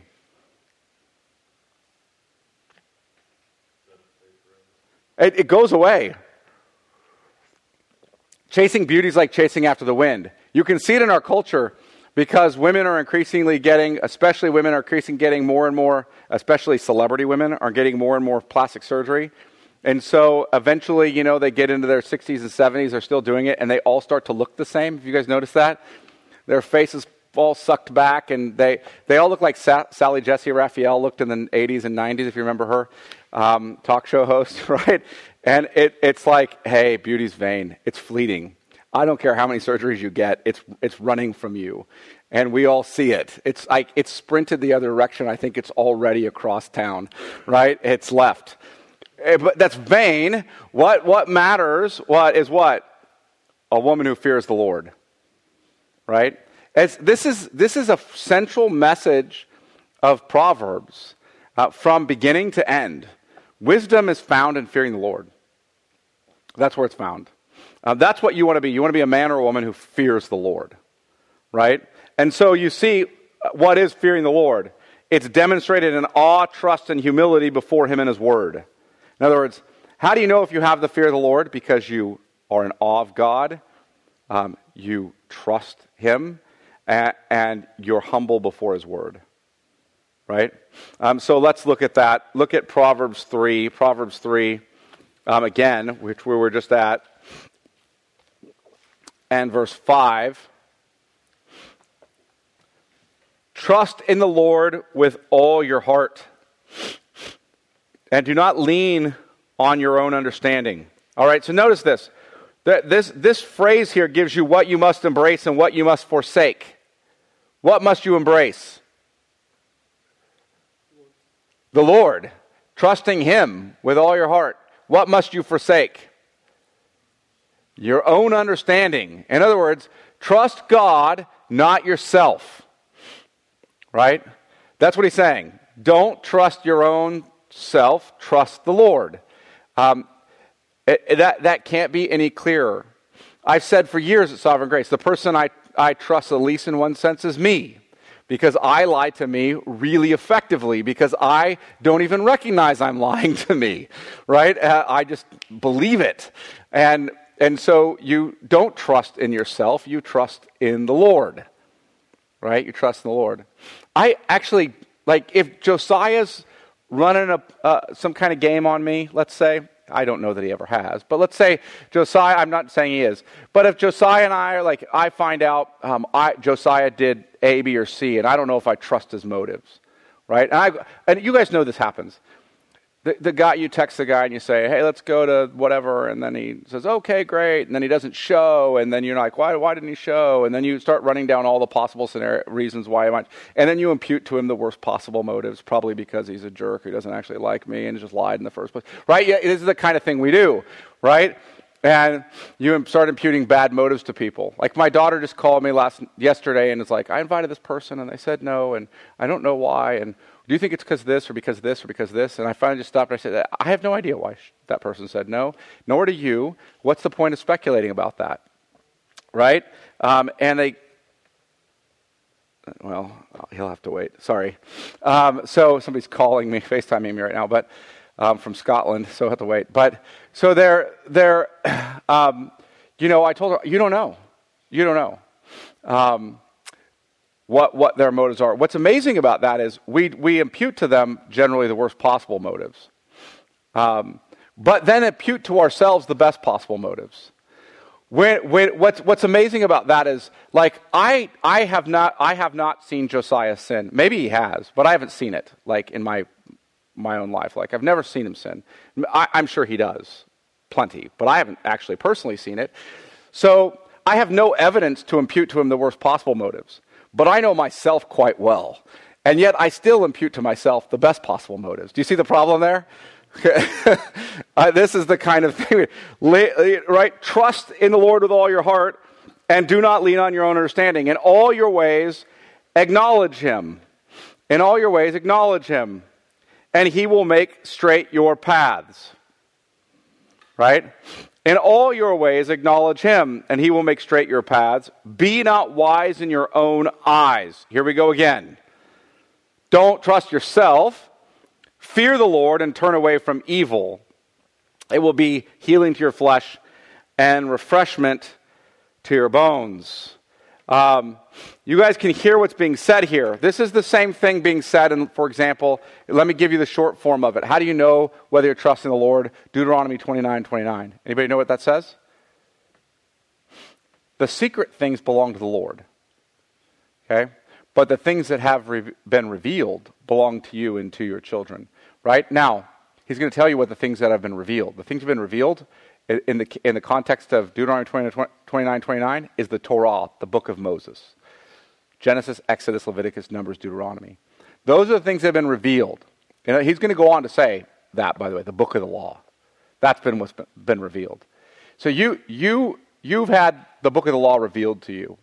It, it goes away. Chasing beauty is like chasing after the wind. You can see it in our culture because women are increasingly getting, especially women are increasingly getting more and more, especially celebrity women are getting more and more plastic surgery. And so eventually, you know, they get into their 60s and 70s, they're still doing it, and they all start to look the same. Have you guys noticed that? Their faces all sucked back, and they, they all look like Sa- Sally Jessy Raphael looked in the 80s and 90s, if you remember her, um, talk show host, right? And it, it's like, hey, beauty's vain. It's fleeting. I don't care how many surgeries you get, it's, it's running from you. And we all see it. It's like it's sprinted the other direction. I think it's already across town, right? It's left. Eh, but that's vain. What, what matters, what is what? A woman who fears the Lord, right? As this, is, this is a central message of Proverbs uh, from beginning to end. Wisdom is found in fearing the Lord. That's where it's found. Uh, that's what you want to be. You want to be a man or a woman who fears the Lord, right? And so you see uh, what is fearing the Lord. It's demonstrated in awe, trust, and humility before Him and His Word. In other words, how do you know if you have the fear of the Lord? Because you are in awe of God, um, you trust Him, and, and you're humble before His Word. Right? Um, so let's look at that. Look at Proverbs 3. Proverbs 3, um, again, which we were just at, and verse 5. Trust in the Lord with all your heart, and do not lean on your own understanding. All right, so notice this. This, this phrase here gives you what you must embrace and what you must forsake. What must you embrace? The Lord, trusting Him with all your heart. What must you forsake? Your own understanding. In other words, trust God, not yourself. Right? That's what he's saying. Don't trust your own self, trust the Lord. Um, it, it, that, that can't be any clearer. I've said for years at Sovereign Grace, the person I I trust the least in one sense is me because I lie to me really effectively because I don't even recognize I'm lying to me, right? Uh, I just believe it. And, and so you don't trust in yourself, you trust in the Lord, right? You trust in the Lord. I actually, like, if Josiah's running a, uh, some kind of game on me, let's say, I don't know that he ever has. But let's say Josiah, I'm not saying he is, but if Josiah and I are like, I find out um, I, Josiah did A, B, or C, and I don't know if I trust his motives, right? And, I, and you guys know this happens the, the guy you text the guy and you say hey let's go to whatever and then he says okay great and then he doesn't show and then you're like why, why didn't he show? And then you start running down all the possible scenario, reasons why might and then you impute to him the worst possible motives probably because he's a jerk who doesn't actually like me and just lied in the first place right? Yeah, this is the kind of thing we do right? And you start imputing bad motives to people. Like my daughter just called me last yesterday and it's like, I invited this person and they said no and I don't know why and do you think it's because this or because this or because this? And I finally just stopped and I said, I have no idea why that person said no, nor do you. What's the point of speculating about that? Right? Um, and they, well, he'll have to wait. Sorry. Um, so somebody's calling me, FaceTiming me right now, but um, from Scotland, so I have to wait. But so they're, they're um, you know, I told her, you don't know. You don't know um, what, what their motives are. What's amazing about that is we, we impute to them generally the worst possible motives, um, but then impute to ourselves the best possible motives. When, when, what's, what's amazing about that is, like, I, I, have not, I have not seen Josiah sin. Maybe he has, but I haven't seen it, like, in my, my own life. Like, I've never seen him sin. I, I'm sure he does, plenty, but I haven't actually personally seen it. So I have no evidence to impute to him the worst possible motives, but I know myself quite well. And yet I still impute to myself the best possible motives. Do you see the problem there? uh, this is the kind of thing, right? Trust in the Lord with all your heart and do not lean on your own understanding. In all your ways, acknowledge Him. In all your ways, acknowledge Him, and He will make straight your paths. Right? In all your ways, acknowledge Him, and He will make straight your paths. Be not wise in your own eyes. Here we go again. Don't trust yourself Fear the Lord and turn away from evil. It will be healing to your flesh and refreshment to your bones. Um, you guys can hear what's being said here. This is the same thing being said, and for example, let me give you the short form of it. How do you know whether you're trusting the Lord? Deuteronomy 29 29. Anybody know what that says? The secret things belong to the Lord. Okay? But the things that have re- been revealed belong to you and to your children. Right? Now, he's going to tell you what the things that have been revealed. The things that have been revealed in the, in the context of Deuteronomy 20, 29 29 is the Torah, the book of Moses. Genesis, Exodus, Leviticus, Numbers, Deuteronomy. Those are the things that have been revealed. Know, he's going to go on to say that, by the way, the book of the law. That's been what's been revealed. So you, you, you've had the book of the law revealed to you.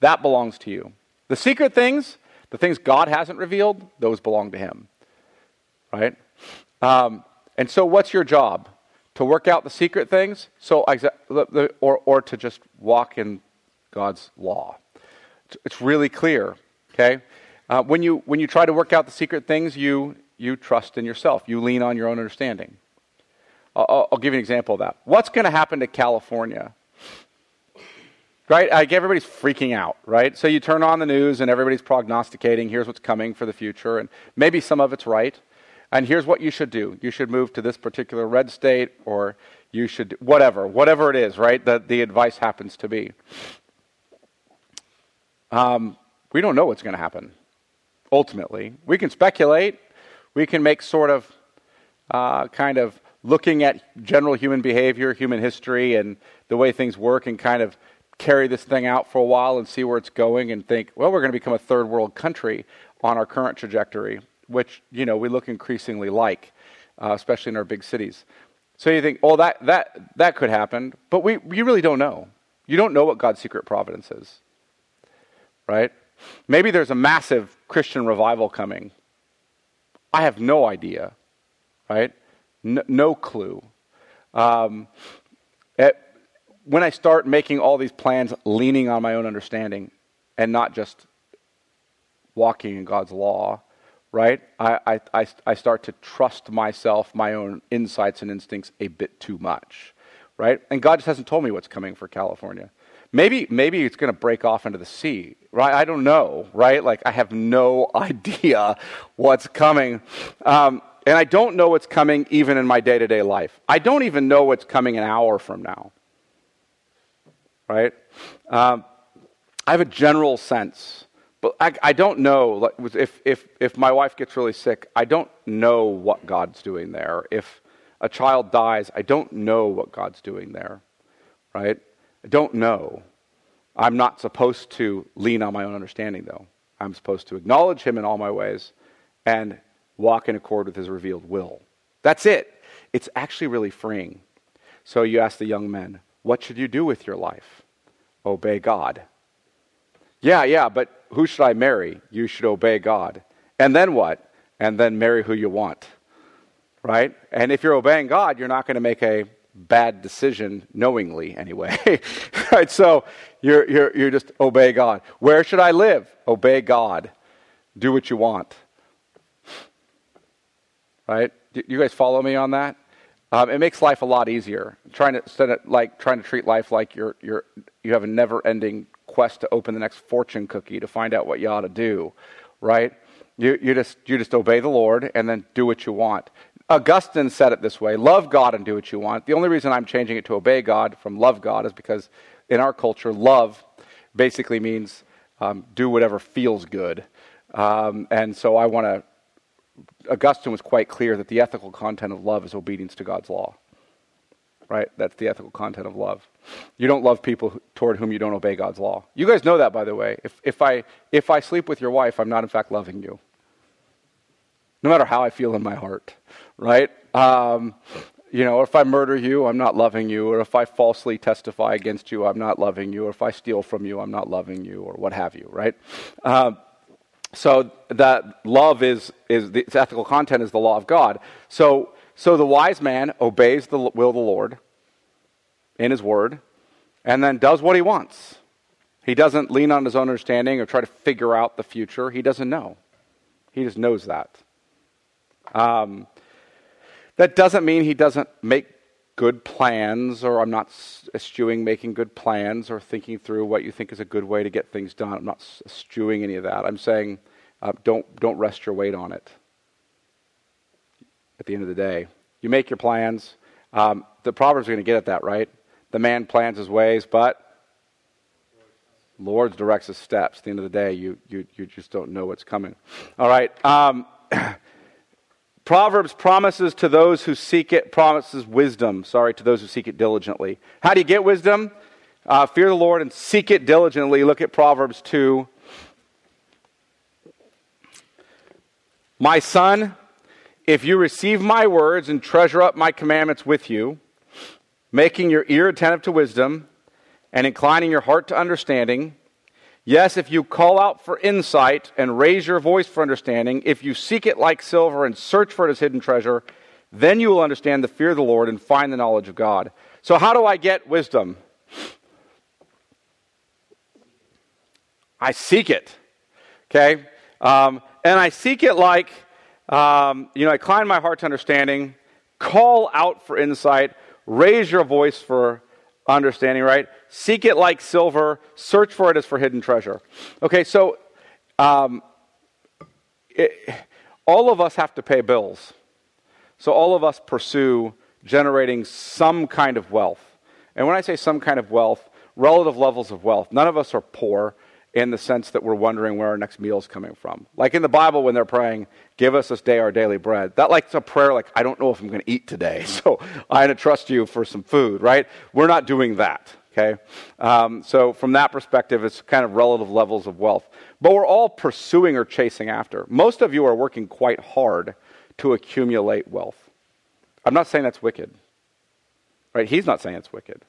That belongs to you. The secret things, the things God hasn't revealed, those belong to him right? Um, and so, what's your job? To work out the secret things, so or or to just walk in God's law. It's really clear. Okay, uh, when you when you try to work out the secret things, you you trust in yourself. You lean on your own understanding. I'll, I'll give you an example of that. What's going to happen to California? Right? Like everybody's freaking out, right? So you turn on the news and everybody's prognosticating, here's what's coming for the future, and maybe some of it's right. And here's what you should do you should move to this particular red state, or you should, whatever, whatever it is, right? That the advice happens to be. Um, we don't know what's going to happen ultimately. We can speculate, we can make sort of uh, kind of looking at general human behavior, human history, and the way things work, and kind of carry this thing out for a while and see where it's going and think, well, we're going to become a third world country on our current trajectory which you know we look increasingly like, uh, especially in our big cities. So you think, oh, that that that could happen, but we you really don't know. You don't know what God's secret providence is, right? Maybe there's a massive Christian revival coming. I have no idea, right? No, no clue. Um, it, when I start making all these plans, leaning on my own understanding, and not just walking in God's law, right? I, I, I start to trust myself, my own insights and instincts a bit too much, right? And God just hasn't told me what's coming for California. Maybe, maybe it's going to break off into the sea, right? I don't know, right? Like, I have no idea what's coming. Um, and I don't know what's coming even in my day to day life. I don't even know what's coming an hour from now, right? Um, I have a general sense but I, I don't know if, if, if my wife gets really sick, I don't know what God's doing there. If a child dies, I don't know what God's doing there, right? I don't know. I'm not supposed to lean on my own understanding, though. I'm supposed to acknowledge Him in all my ways and walk in accord with His revealed will. That's it. It's actually really freeing. So you ask the young men, what should you do with your life? Obey God. Yeah, yeah, but who should I marry? You should obey God. And then what? And then marry who you want. Right? And if you're obeying God, you're not going to make a bad decision knowingly anyway. right? So you're, you're, you're just obey God. Where should I live? Obey God. Do what you want. Right? You guys follow me on that? Um, it makes life a lot easier. Trying to instead of like trying to treat life like you're you're you have a never-ending quest to open the next fortune cookie to find out what you ought to do, right? You you just you just obey the Lord and then do what you want. Augustine said it this way: love God and do what you want. The only reason I'm changing it to obey God from love God is because in our culture, love basically means um, do whatever feels good, um, and so I want to Augustine was quite clear that the ethical content of love is obedience to God's law. Right? That's the ethical content of love. You don't love people toward whom you don't obey God's law. You guys know that, by the way. If, if, I, if I sleep with your wife, I'm not, in fact, loving you. No matter how I feel in my heart. Right? Um, you know, if I murder you, I'm not loving you. Or if I falsely testify against you, I'm not loving you. Or if I steal from you, I'm not loving you. Or what have you. Right? Um, so that love is, is the, its ethical content is the law of God. So, so the wise man obeys the will of the Lord in his word and then does what he wants. He doesn't lean on his own understanding or try to figure out the future. He doesn't know. He just knows that. Um, that doesn't mean he doesn't make good plans, or I'm not eschewing making good plans or thinking through what you think is a good way to get things done. I'm not eschewing any of that. I'm saying uh, don't, don't rest your weight on it. At the end of the day, you make your plans. Um, the Proverbs are going to get at that, right? The man plans his ways, but Lord directs his steps. At the end of the day, you, you, you just don't know what's coming. All right. Um, Proverbs promises to those who seek it, promises wisdom, sorry, to those who seek it diligently. How do you get wisdom? Uh, fear the Lord and seek it diligently. Look at Proverbs 2. My son, if you receive my words and treasure up my commandments with you, making your ear attentive to wisdom and inclining your heart to understanding, Yes, if you call out for insight and raise your voice for understanding, if you seek it like silver and search for it as hidden treasure, then you will understand the fear of the Lord and find the knowledge of God. So, how do I get wisdom? I seek it. Okay? Um, and I seek it like, um, you know, I incline my heart to understanding, call out for insight, raise your voice for understanding, right? Seek it like silver, search for it as for hidden treasure. Okay, so um, it, all of us have to pay bills. So all of us pursue generating some kind of wealth. And when I say some kind of wealth, relative levels of wealth. None of us are poor in the sense that we're wondering where our next meal is coming from. Like in the Bible, when they're praying, "Give us this day our daily bread," that like it's a prayer like, "I don't know if I'm going to eat today, so I'm going to trust you for some food." Right? We're not doing that. Okay, um, so from that perspective, it's kind of relative levels of wealth. But we're all pursuing or chasing after. Most of you are working quite hard to accumulate wealth. I'm not saying that's wicked. Right? He's not saying it's wicked.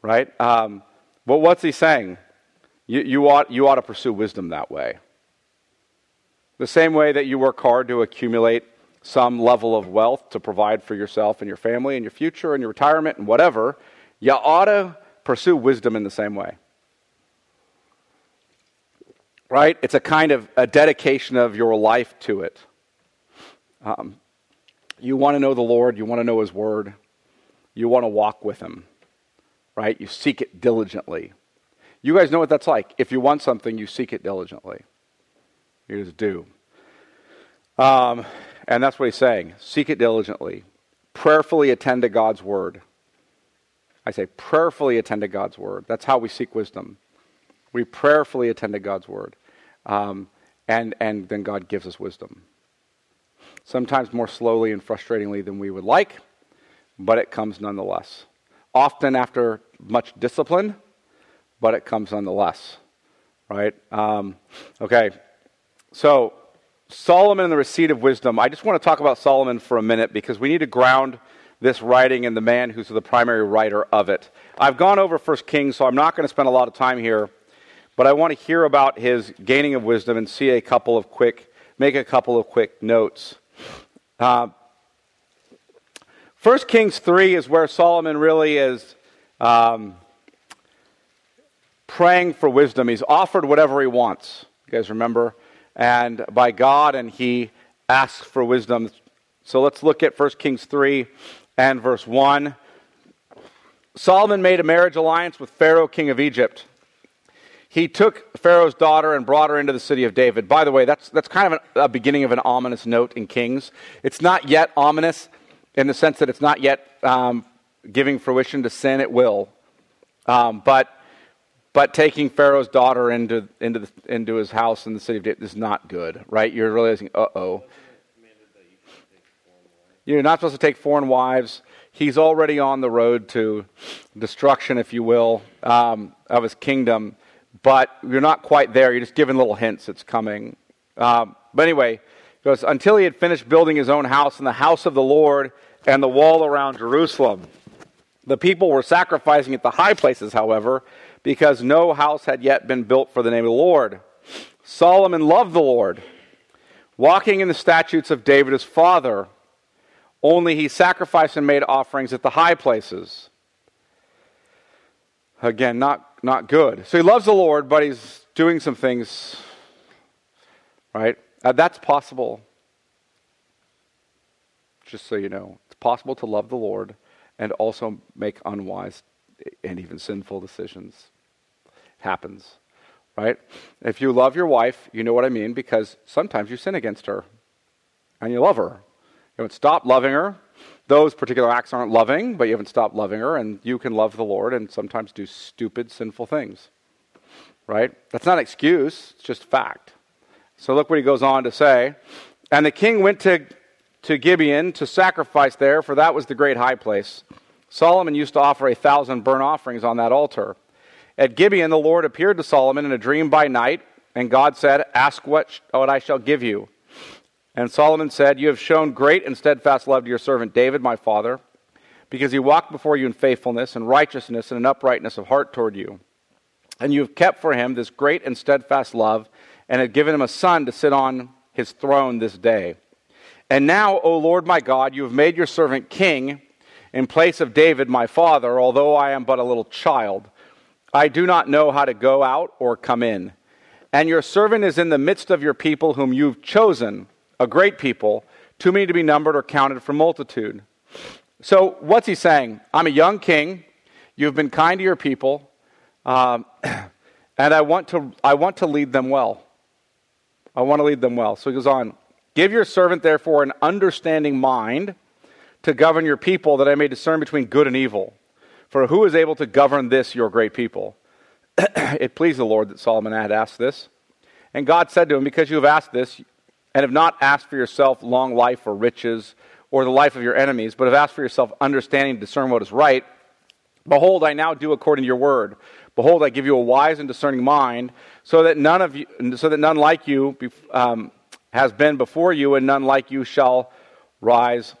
Right? Um, but what's he saying? You, you, ought, you ought to pursue wisdom that way. The same way that you work hard to accumulate some level of wealth to provide for yourself and your family and your future and your retirement and whatever, you ought to pursue wisdom in the same way. Right? It's a kind of a dedication of your life to it. Um, you want to know the Lord, you want to know His Word, you want to walk with Him. Right? You seek it diligently. You guys know what that's like. If you want something, you seek it diligently. You just do. Um, and that's what he's saying. Seek it diligently. Prayerfully attend to God's word. I say prayerfully attend to God's word. That's how we seek wisdom. We prayerfully attend to God's word. Um, and, and then God gives us wisdom. Sometimes more slowly and frustratingly than we would like, but it comes nonetheless. Often after much discipline, but it comes nonetheless. Right? Um, okay. So, Solomon and the receipt of wisdom. I just want to talk about Solomon for a minute because we need to ground this writing in the man who's the primary writer of it. I've gone over First Kings, so I'm not going to spend a lot of time here, but I want to hear about his gaining of wisdom and see a couple of quick, make a couple of quick notes. Uh, First Kings 3 is where Solomon really is um, praying for wisdom. He's offered whatever he wants. You guys remember? And by God, and he asks for wisdom. So let's look at 1 Kings 3 and verse 1. Solomon made a marriage alliance with Pharaoh, king of Egypt. He took Pharaoh's daughter and brought her into the city of David. By the way, that's, that's kind of an, a beginning of an ominous note in Kings. It's not yet ominous in the sense that it's not yet um, giving fruition to sin. It will. Um, but, but taking Pharaoh's daughter into, into, the, into his house in the city of David is not good, right? You're realizing, uh oh. You're not supposed to take foreign wives he's already on the road to destruction, if you will, um, of his kingdom. But you're not quite there. You're just giving little hints it's coming. Um, but anyway, goes until he had finished building his own house and the house of the Lord and the wall around Jerusalem. The people were sacrificing at the high places, however, because no house had yet been built for the name of the Lord. Solomon loved the Lord, walking in the statutes of David his father only he sacrificed and made offerings at the high places. Again, not, not good. So he loves the Lord, but he's doing some things, right? Uh, that's possible. Just so you know, it's possible to love the Lord and also make unwise and even sinful decisions. Happens, right? If you love your wife, you know what I mean because sometimes you sin against her and you love her. You haven't stopped loving her. Those particular acts aren't loving, but you haven't stopped loving her, and you can love the Lord and sometimes do stupid, sinful things. Right? That's not an excuse, it's just fact. So look what he goes on to say. And the king went to, to Gibeon to sacrifice there, for that was the great high place. Solomon used to offer a thousand burnt offerings on that altar. At Gibeon, the Lord appeared to Solomon in a dream by night, and God said, Ask what, what I shall give you. And Solomon said, You have shown great and steadfast love to your servant David, my father, because he walked before you in faithfulness and righteousness and an uprightness of heart toward you. And you have kept for him this great and steadfast love, and have given him a son to sit on his throne this day. And now, O Lord my God, you have made your servant king in place of David my father, although I am but a little child. I do not know how to go out or come in. And your servant is in the midst of your people whom you've chosen a great people, too many to be numbered or counted for multitude. So, what's he saying? I'm a young king. You've been kind to your people, um, and I want, to, I want to lead them well. I want to lead them well. So he goes on Give your servant, therefore, an understanding mind to govern your people, that I may discern between good and evil. For who is able to govern this, your great people? it pleased the Lord that Solomon had asked this. And God said to him, Because you have asked this, and have not asked for yourself long life or riches or the life of your enemies, but have asked for yourself understanding to discern what is right, behold, I now do according to your word. Behold, I give you a wise and discerning mind, so that none of you, so that none like you um, has been before you, and none like you shall rise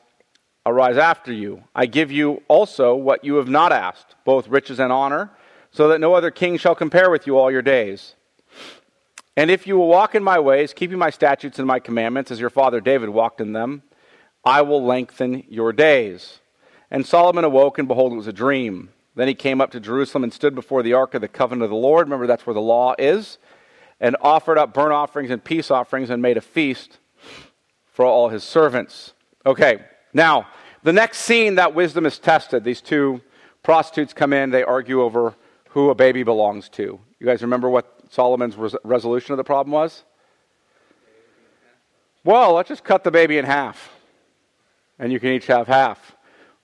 arise after you. I give you also what you have not asked, both riches and honor, so that no other king shall compare with you all your days. And if you will walk in my ways, keeping my statutes and my commandments, as your father David walked in them, I will lengthen your days. And Solomon awoke, and behold, it was a dream. Then he came up to Jerusalem and stood before the ark of the covenant of the Lord. Remember, that's where the law is. And offered up burnt offerings and peace offerings and made a feast for all his servants. Okay, now, the next scene that wisdom is tested. These two prostitutes come in, they argue over who a baby belongs to. You guys remember what Solomon's res- resolution of the problem was? Well, let's just cut the baby in half, and you can each have half,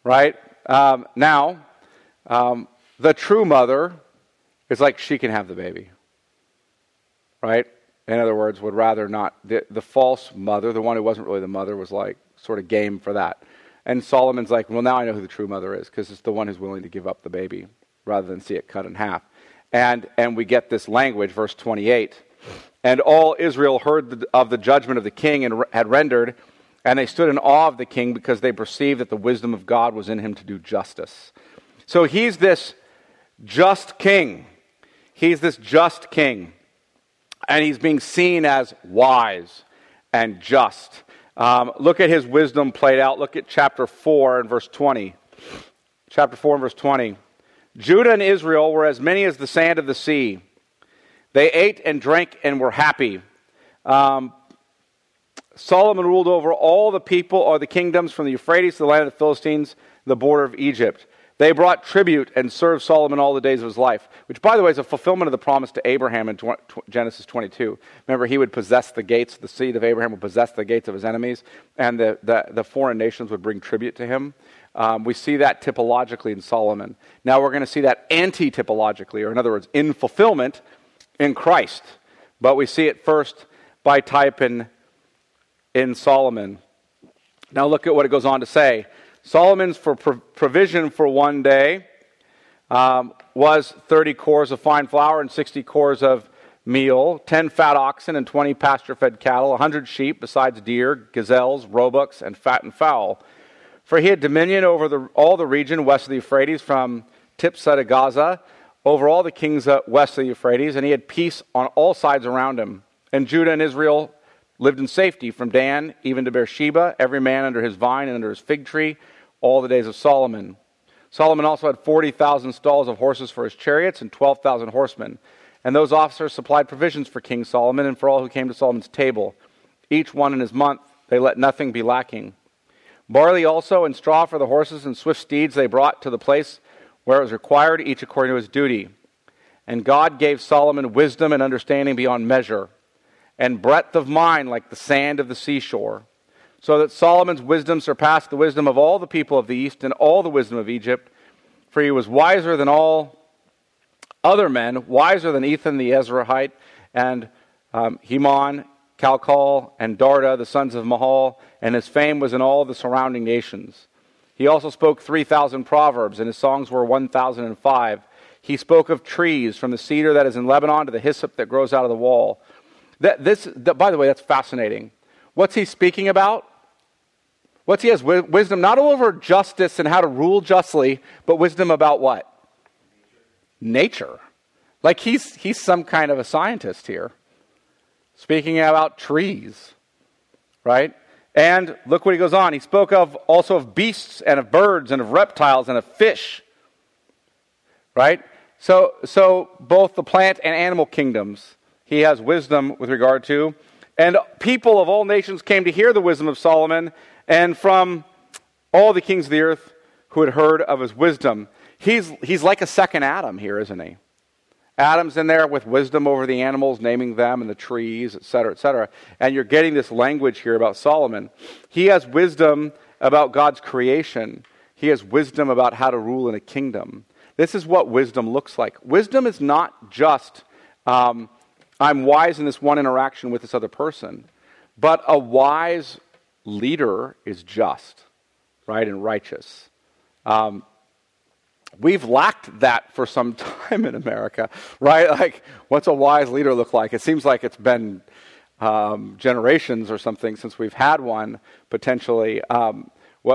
right? Um, now, um, the true mother is like she can have the baby, right? In other words, would rather not. The, the false mother, the one who wasn't really the mother, was like sort of game for that. And Solomon's like, well, now I know who the true mother is because it's the one who's willing to give up the baby rather than see it cut in half. And, and we get this language, verse 28. And all Israel heard of the judgment of the king and had rendered, and they stood in awe of the king because they perceived that the wisdom of God was in him to do justice. So he's this just king. He's this just king. And he's being seen as wise and just. Um, look at his wisdom played out. Look at chapter 4 and verse 20. Chapter 4 and verse 20. Judah and Israel were as many as the sand of the sea. They ate and drank and were happy. Um, Solomon ruled over all the people or the kingdoms from the Euphrates to the land of the Philistines, the border of Egypt. They brought tribute and served Solomon all the days of his life, which, by the way, is a fulfillment of the promise to Abraham in Genesis 22. Remember, he would possess the gates, the seed of Abraham would possess the gates of his enemies, and the, the, the foreign nations would bring tribute to him. Um, we see that typologically in Solomon. Now we're going to see that anti typologically, or in other words, in fulfillment in Christ. But we see it first by type in, in Solomon. Now look at what it goes on to say. Solomon's for provision for one day um, was 30 cors of fine flour and 60 cors of meal, 10 fat oxen and 20 pasture fed cattle, 100 sheep, besides deer, gazelles, roebucks, and fattened fowl. For he had dominion over the, all the region west of the Euphrates, from Tiphsah to Gaza, over all the kings uh, west of the Euphrates, and he had peace on all sides around him. And Judah and Israel lived in safety from Dan even to Beersheba, every man under his vine and under his fig tree all the days of Solomon. Solomon also had 40,000 stalls of horses for his chariots and 12,000 horsemen. And those officers supplied provisions for King Solomon and for all who came to Solomon's table. Each one in his month, they let nothing be lacking. Barley also and straw for the horses and swift steeds they brought to the place where it was required, each according to his duty. And God gave Solomon wisdom and understanding beyond measure, and breadth of mind like the sand of the seashore so that Solomon's wisdom surpassed the wisdom of all the people of the East and all the wisdom of Egypt, for he was wiser than all other men, wiser than Ethan the Ezrahite, and um, Heman, Calcol, and Darda, the sons of Mahol, and his fame was in all the surrounding nations. He also spoke 3,000 proverbs, and his songs were 1,005. He spoke of trees, from the cedar that is in Lebanon to the hyssop that grows out of the wall. That, this, that, by the way, that's fascinating. What's he speaking about? What's he has wisdom not over justice and how to rule justly, but wisdom about what? Nature. Nature. Like he's he's some kind of a scientist here. Speaking about trees. Right? And look what he goes on. He spoke of also of beasts and of birds and of reptiles and of fish. Right? So so both the plant and animal kingdoms he has wisdom with regard to. And people of all nations came to hear the wisdom of Solomon, and from all the kings of the earth who had heard of his wisdom. He's, he's like a second Adam here, isn't he? Adam's in there with wisdom over the animals, naming them and the trees, etc., etc. And you're getting this language here about Solomon. He has wisdom about God's creation, he has wisdom about how to rule in a kingdom. This is what wisdom looks like. Wisdom is not just um, I'm wise in this one interaction with this other person. But a wise leader is just, right, and righteous. Um, we've lacked that for some time in America, right? Like, what's a wise leader look like? It seems like it's been um, generations or something since we've had one, potentially. Um,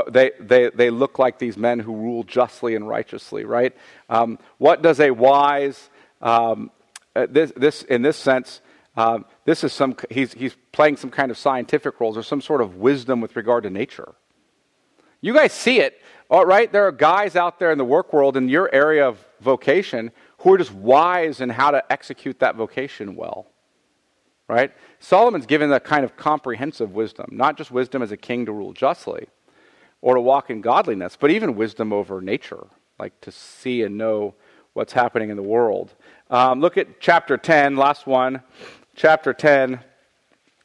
they, they, they look like these men who rule justly and righteously, right? Um, what does a wise um, uh, this, this, in this sense, um, this is some, he's, he's playing some kind of scientific roles or some sort of wisdom with regard to nature. You guys see it, all right? There are guys out there in the work world in your area of vocation who are just wise in how to execute that vocation well, right? Solomon's given that kind of comprehensive wisdom, not just wisdom as a king to rule justly or to walk in godliness, but even wisdom over nature, like to see and know what's happening in the world. Um, look at chapter 10, last one. Chapter 10,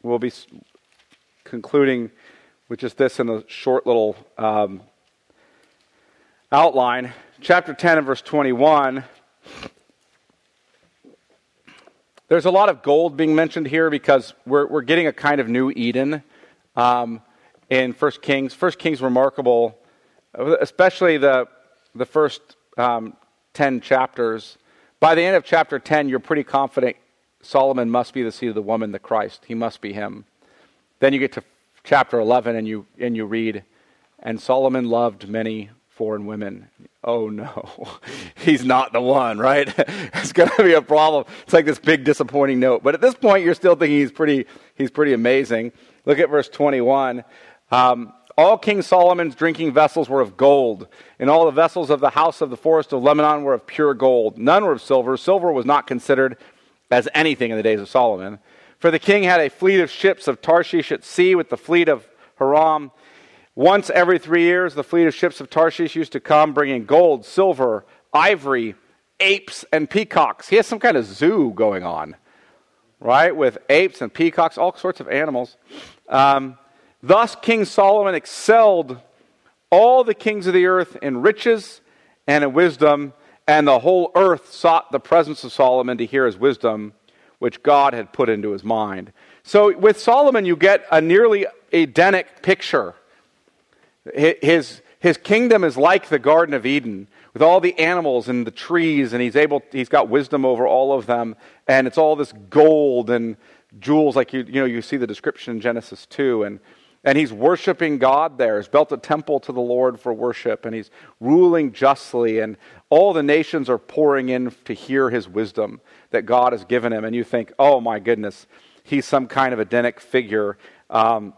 we'll be concluding with just this in a short little um, outline. Chapter 10 and verse 21. There's a lot of gold being mentioned here because we're, we're getting a kind of new Eden um, in First Kings. First Kings remarkable, especially the the first um, ten chapters. By the end of chapter 10, you're pretty confident Solomon must be the seed of the woman, the Christ. He must be him. Then you get to chapter 11 and you, and you read, And Solomon loved many foreign women. Oh no, he's not the one, right? it's going to be a problem. It's like this big disappointing note. But at this point, you're still thinking he's pretty, he's pretty amazing. Look at verse 21. Um, all King Solomon's drinking vessels were of gold, and all the vessels of the house of the forest of Lebanon were of pure gold. None were of silver. Silver was not considered as anything in the days of Solomon. For the king had a fleet of ships of Tarshish at sea with the fleet of Hiram. Once every three years, the fleet of ships of Tarshish used to come, bringing gold, silver, ivory, apes, and peacocks. He has some kind of zoo going on, right? With apes and peacocks, all sorts of animals. Um, Thus, King Solomon excelled all the kings of the earth in riches and in wisdom, and the whole earth sought the presence of Solomon to hear his wisdom, which God had put into his mind. So, with Solomon, you get a nearly Edenic picture. His, his kingdom is like the Garden of Eden, with all the animals and the trees, and he's able, he's got wisdom over all of them, and it's all this gold and jewels, like you, you know, you see the description in Genesis 2, and and he's worshiping God there. He's built a temple to the Lord for worship, and he's ruling justly, and all the nations are pouring in to hear his wisdom that God has given him. And you think, oh my goodness, he's some kind of Edenic figure. Um,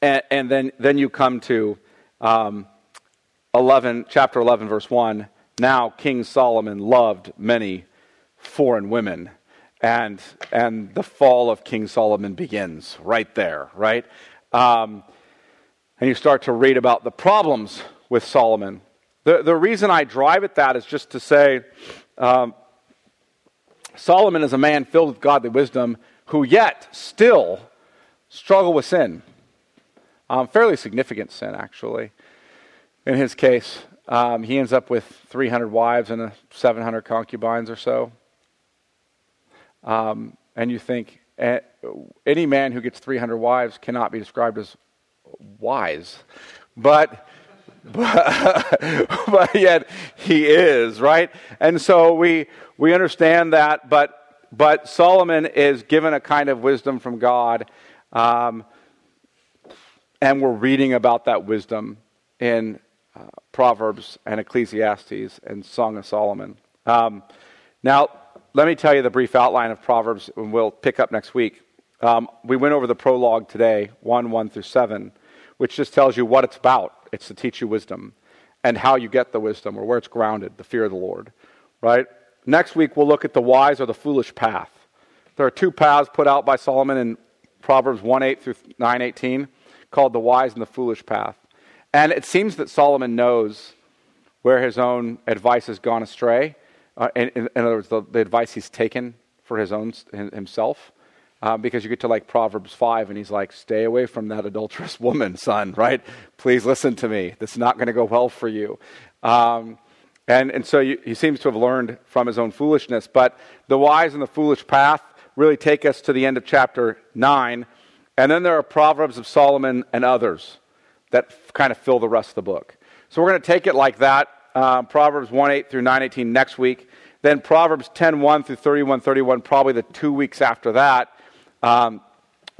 and, and, then, then you come to um, 11, chapter 11, verse 1. Now King Solomon loved many foreign women and and the fall of King Solomon begins right there, right? Um, and you start to read about the problems with Solomon. The the reason I drive at that is just to say, um, Solomon is a man filled with godly wisdom who yet still struggle with sin, um, fairly significant sin actually. In his case, um, he ends up with 300 wives and 700 concubines or so. Um, and you think eh, any man who gets 300 wives cannot be described as wise. But, but, but yet he is, right? And so we, we understand that, but, but Solomon is given a kind of wisdom from God. Um, and we're reading about that wisdom in uh, Proverbs and Ecclesiastes and Song of Solomon. Um, now, let me tell you the brief outline of Proverbs, and we'll pick up next week. Um, we went over the prologue today, 1 1 through 7, which just tells you what it's about. It's to teach you wisdom and how you get the wisdom or where it's grounded, the fear of the Lord. Right? Next week, we'll look at the wise or the foolish path. There are two paths put out by Solomon in Proverbs 1 8 through 9 18 called the wise and the foolish path. And it seems that Solomon knows where his own advice has gone astray uh, in, in, other words, the, the, advice he's taken for his own himself. Uh, because you get to like Proverbs 5, and he's like, Stay away from that adulterous woman, son, right? Please listen to me. This is not going to go well for you. Um, and, and so you, he seems to have learned from his own foolishness. But the wise and the foolish path really take us to the end of chapter 9. And then there are Proverbs of Solomon and others that f- kind of fill the rest of the book. So we're going to take it like that um, Proverbs 1 8 through 9 18 next week. Then Proverbs 10 1 through 31 31, probably the two weeks after that, um,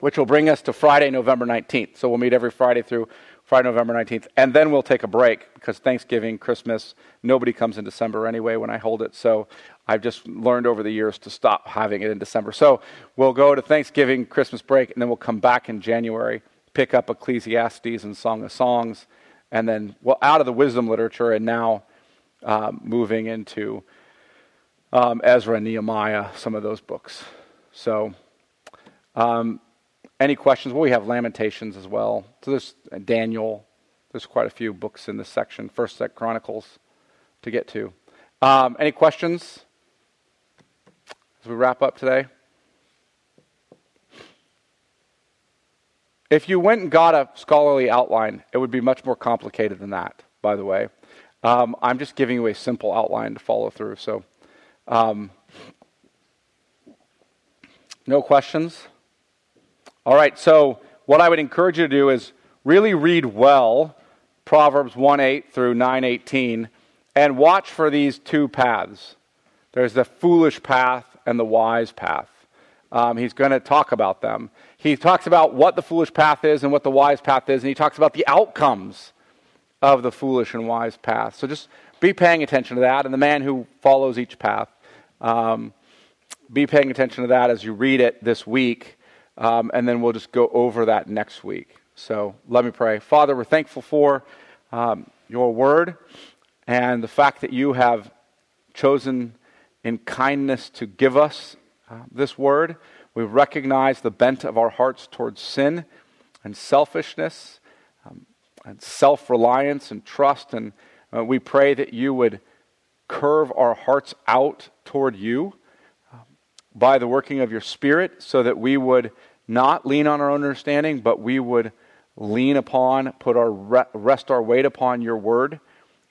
which will bring us to Friday, November 19th. So we'll meet every Friday through Friday, November 19th. And then we'll take a break because Thanksgiving, Christmas, nobody comes in December anyway when I hold it. So I've just learned over the years to stop having it in December. So we'll go to Thanksgiving, Christmas break, and then we'll come back in January, pick up Ecclesiastes and Song of Songs and then well out of the wisdom literature and now um, moving into um, Ezra and Nehemiah, some of those books. So, um, any questions? Well, we have Lamentations as well. So there's Daniel. There's quite a few books in this section. First Set Chronicles to get to. Um, any questions as we wrap up today? If you went and got a scholarly outline, it would be much more complicated than that, by the way. Um, I'm just giving you a simple outline to follow through. So, um, no questions? All right, so what I would encourage you to do is really read well Proverbs 1 8 through 9 18 and watch for these two paths. There's the foolish path and the wise path. Um, he's going to talk about them. He talks about what the foolish path is and what the wise path is, and he talks about the outcomes of the foolish and wise path. So just be paying attention to that. And the man who follows each path, um, be paying attention to that as you read it this week. Um, and then we'll just go over that next week. So let me pray. Father, we're thankful for um, your word and the fact that you have chosen in kindness to give us uh, this word. We recognize the bent of our hearts towards sin and selfishness um, and self reliance and trust. And uh, we pray that you would curve our hearts out toward you um, by the working of your Spirit so that we would not lean on our own understanding, but we would lean upon, put our rest our weight upon your word,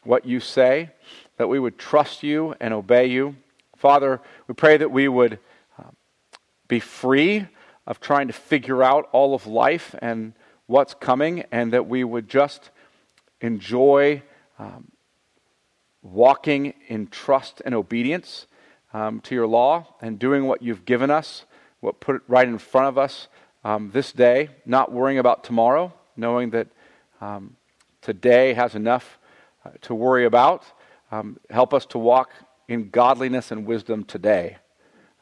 what you say, that we would trust you and obey you. Father, we pray that we would be free of trying to figure out all of life and what's coming, and that we would just enjoy um, walking in trust and obedience um, to your law and doing what you've given us, what put it right in front of us um, this day, not worrying about tomorrow, knowing that um, today has enough uh, to worry about. Um, help us to walk in godliness and wisdom today.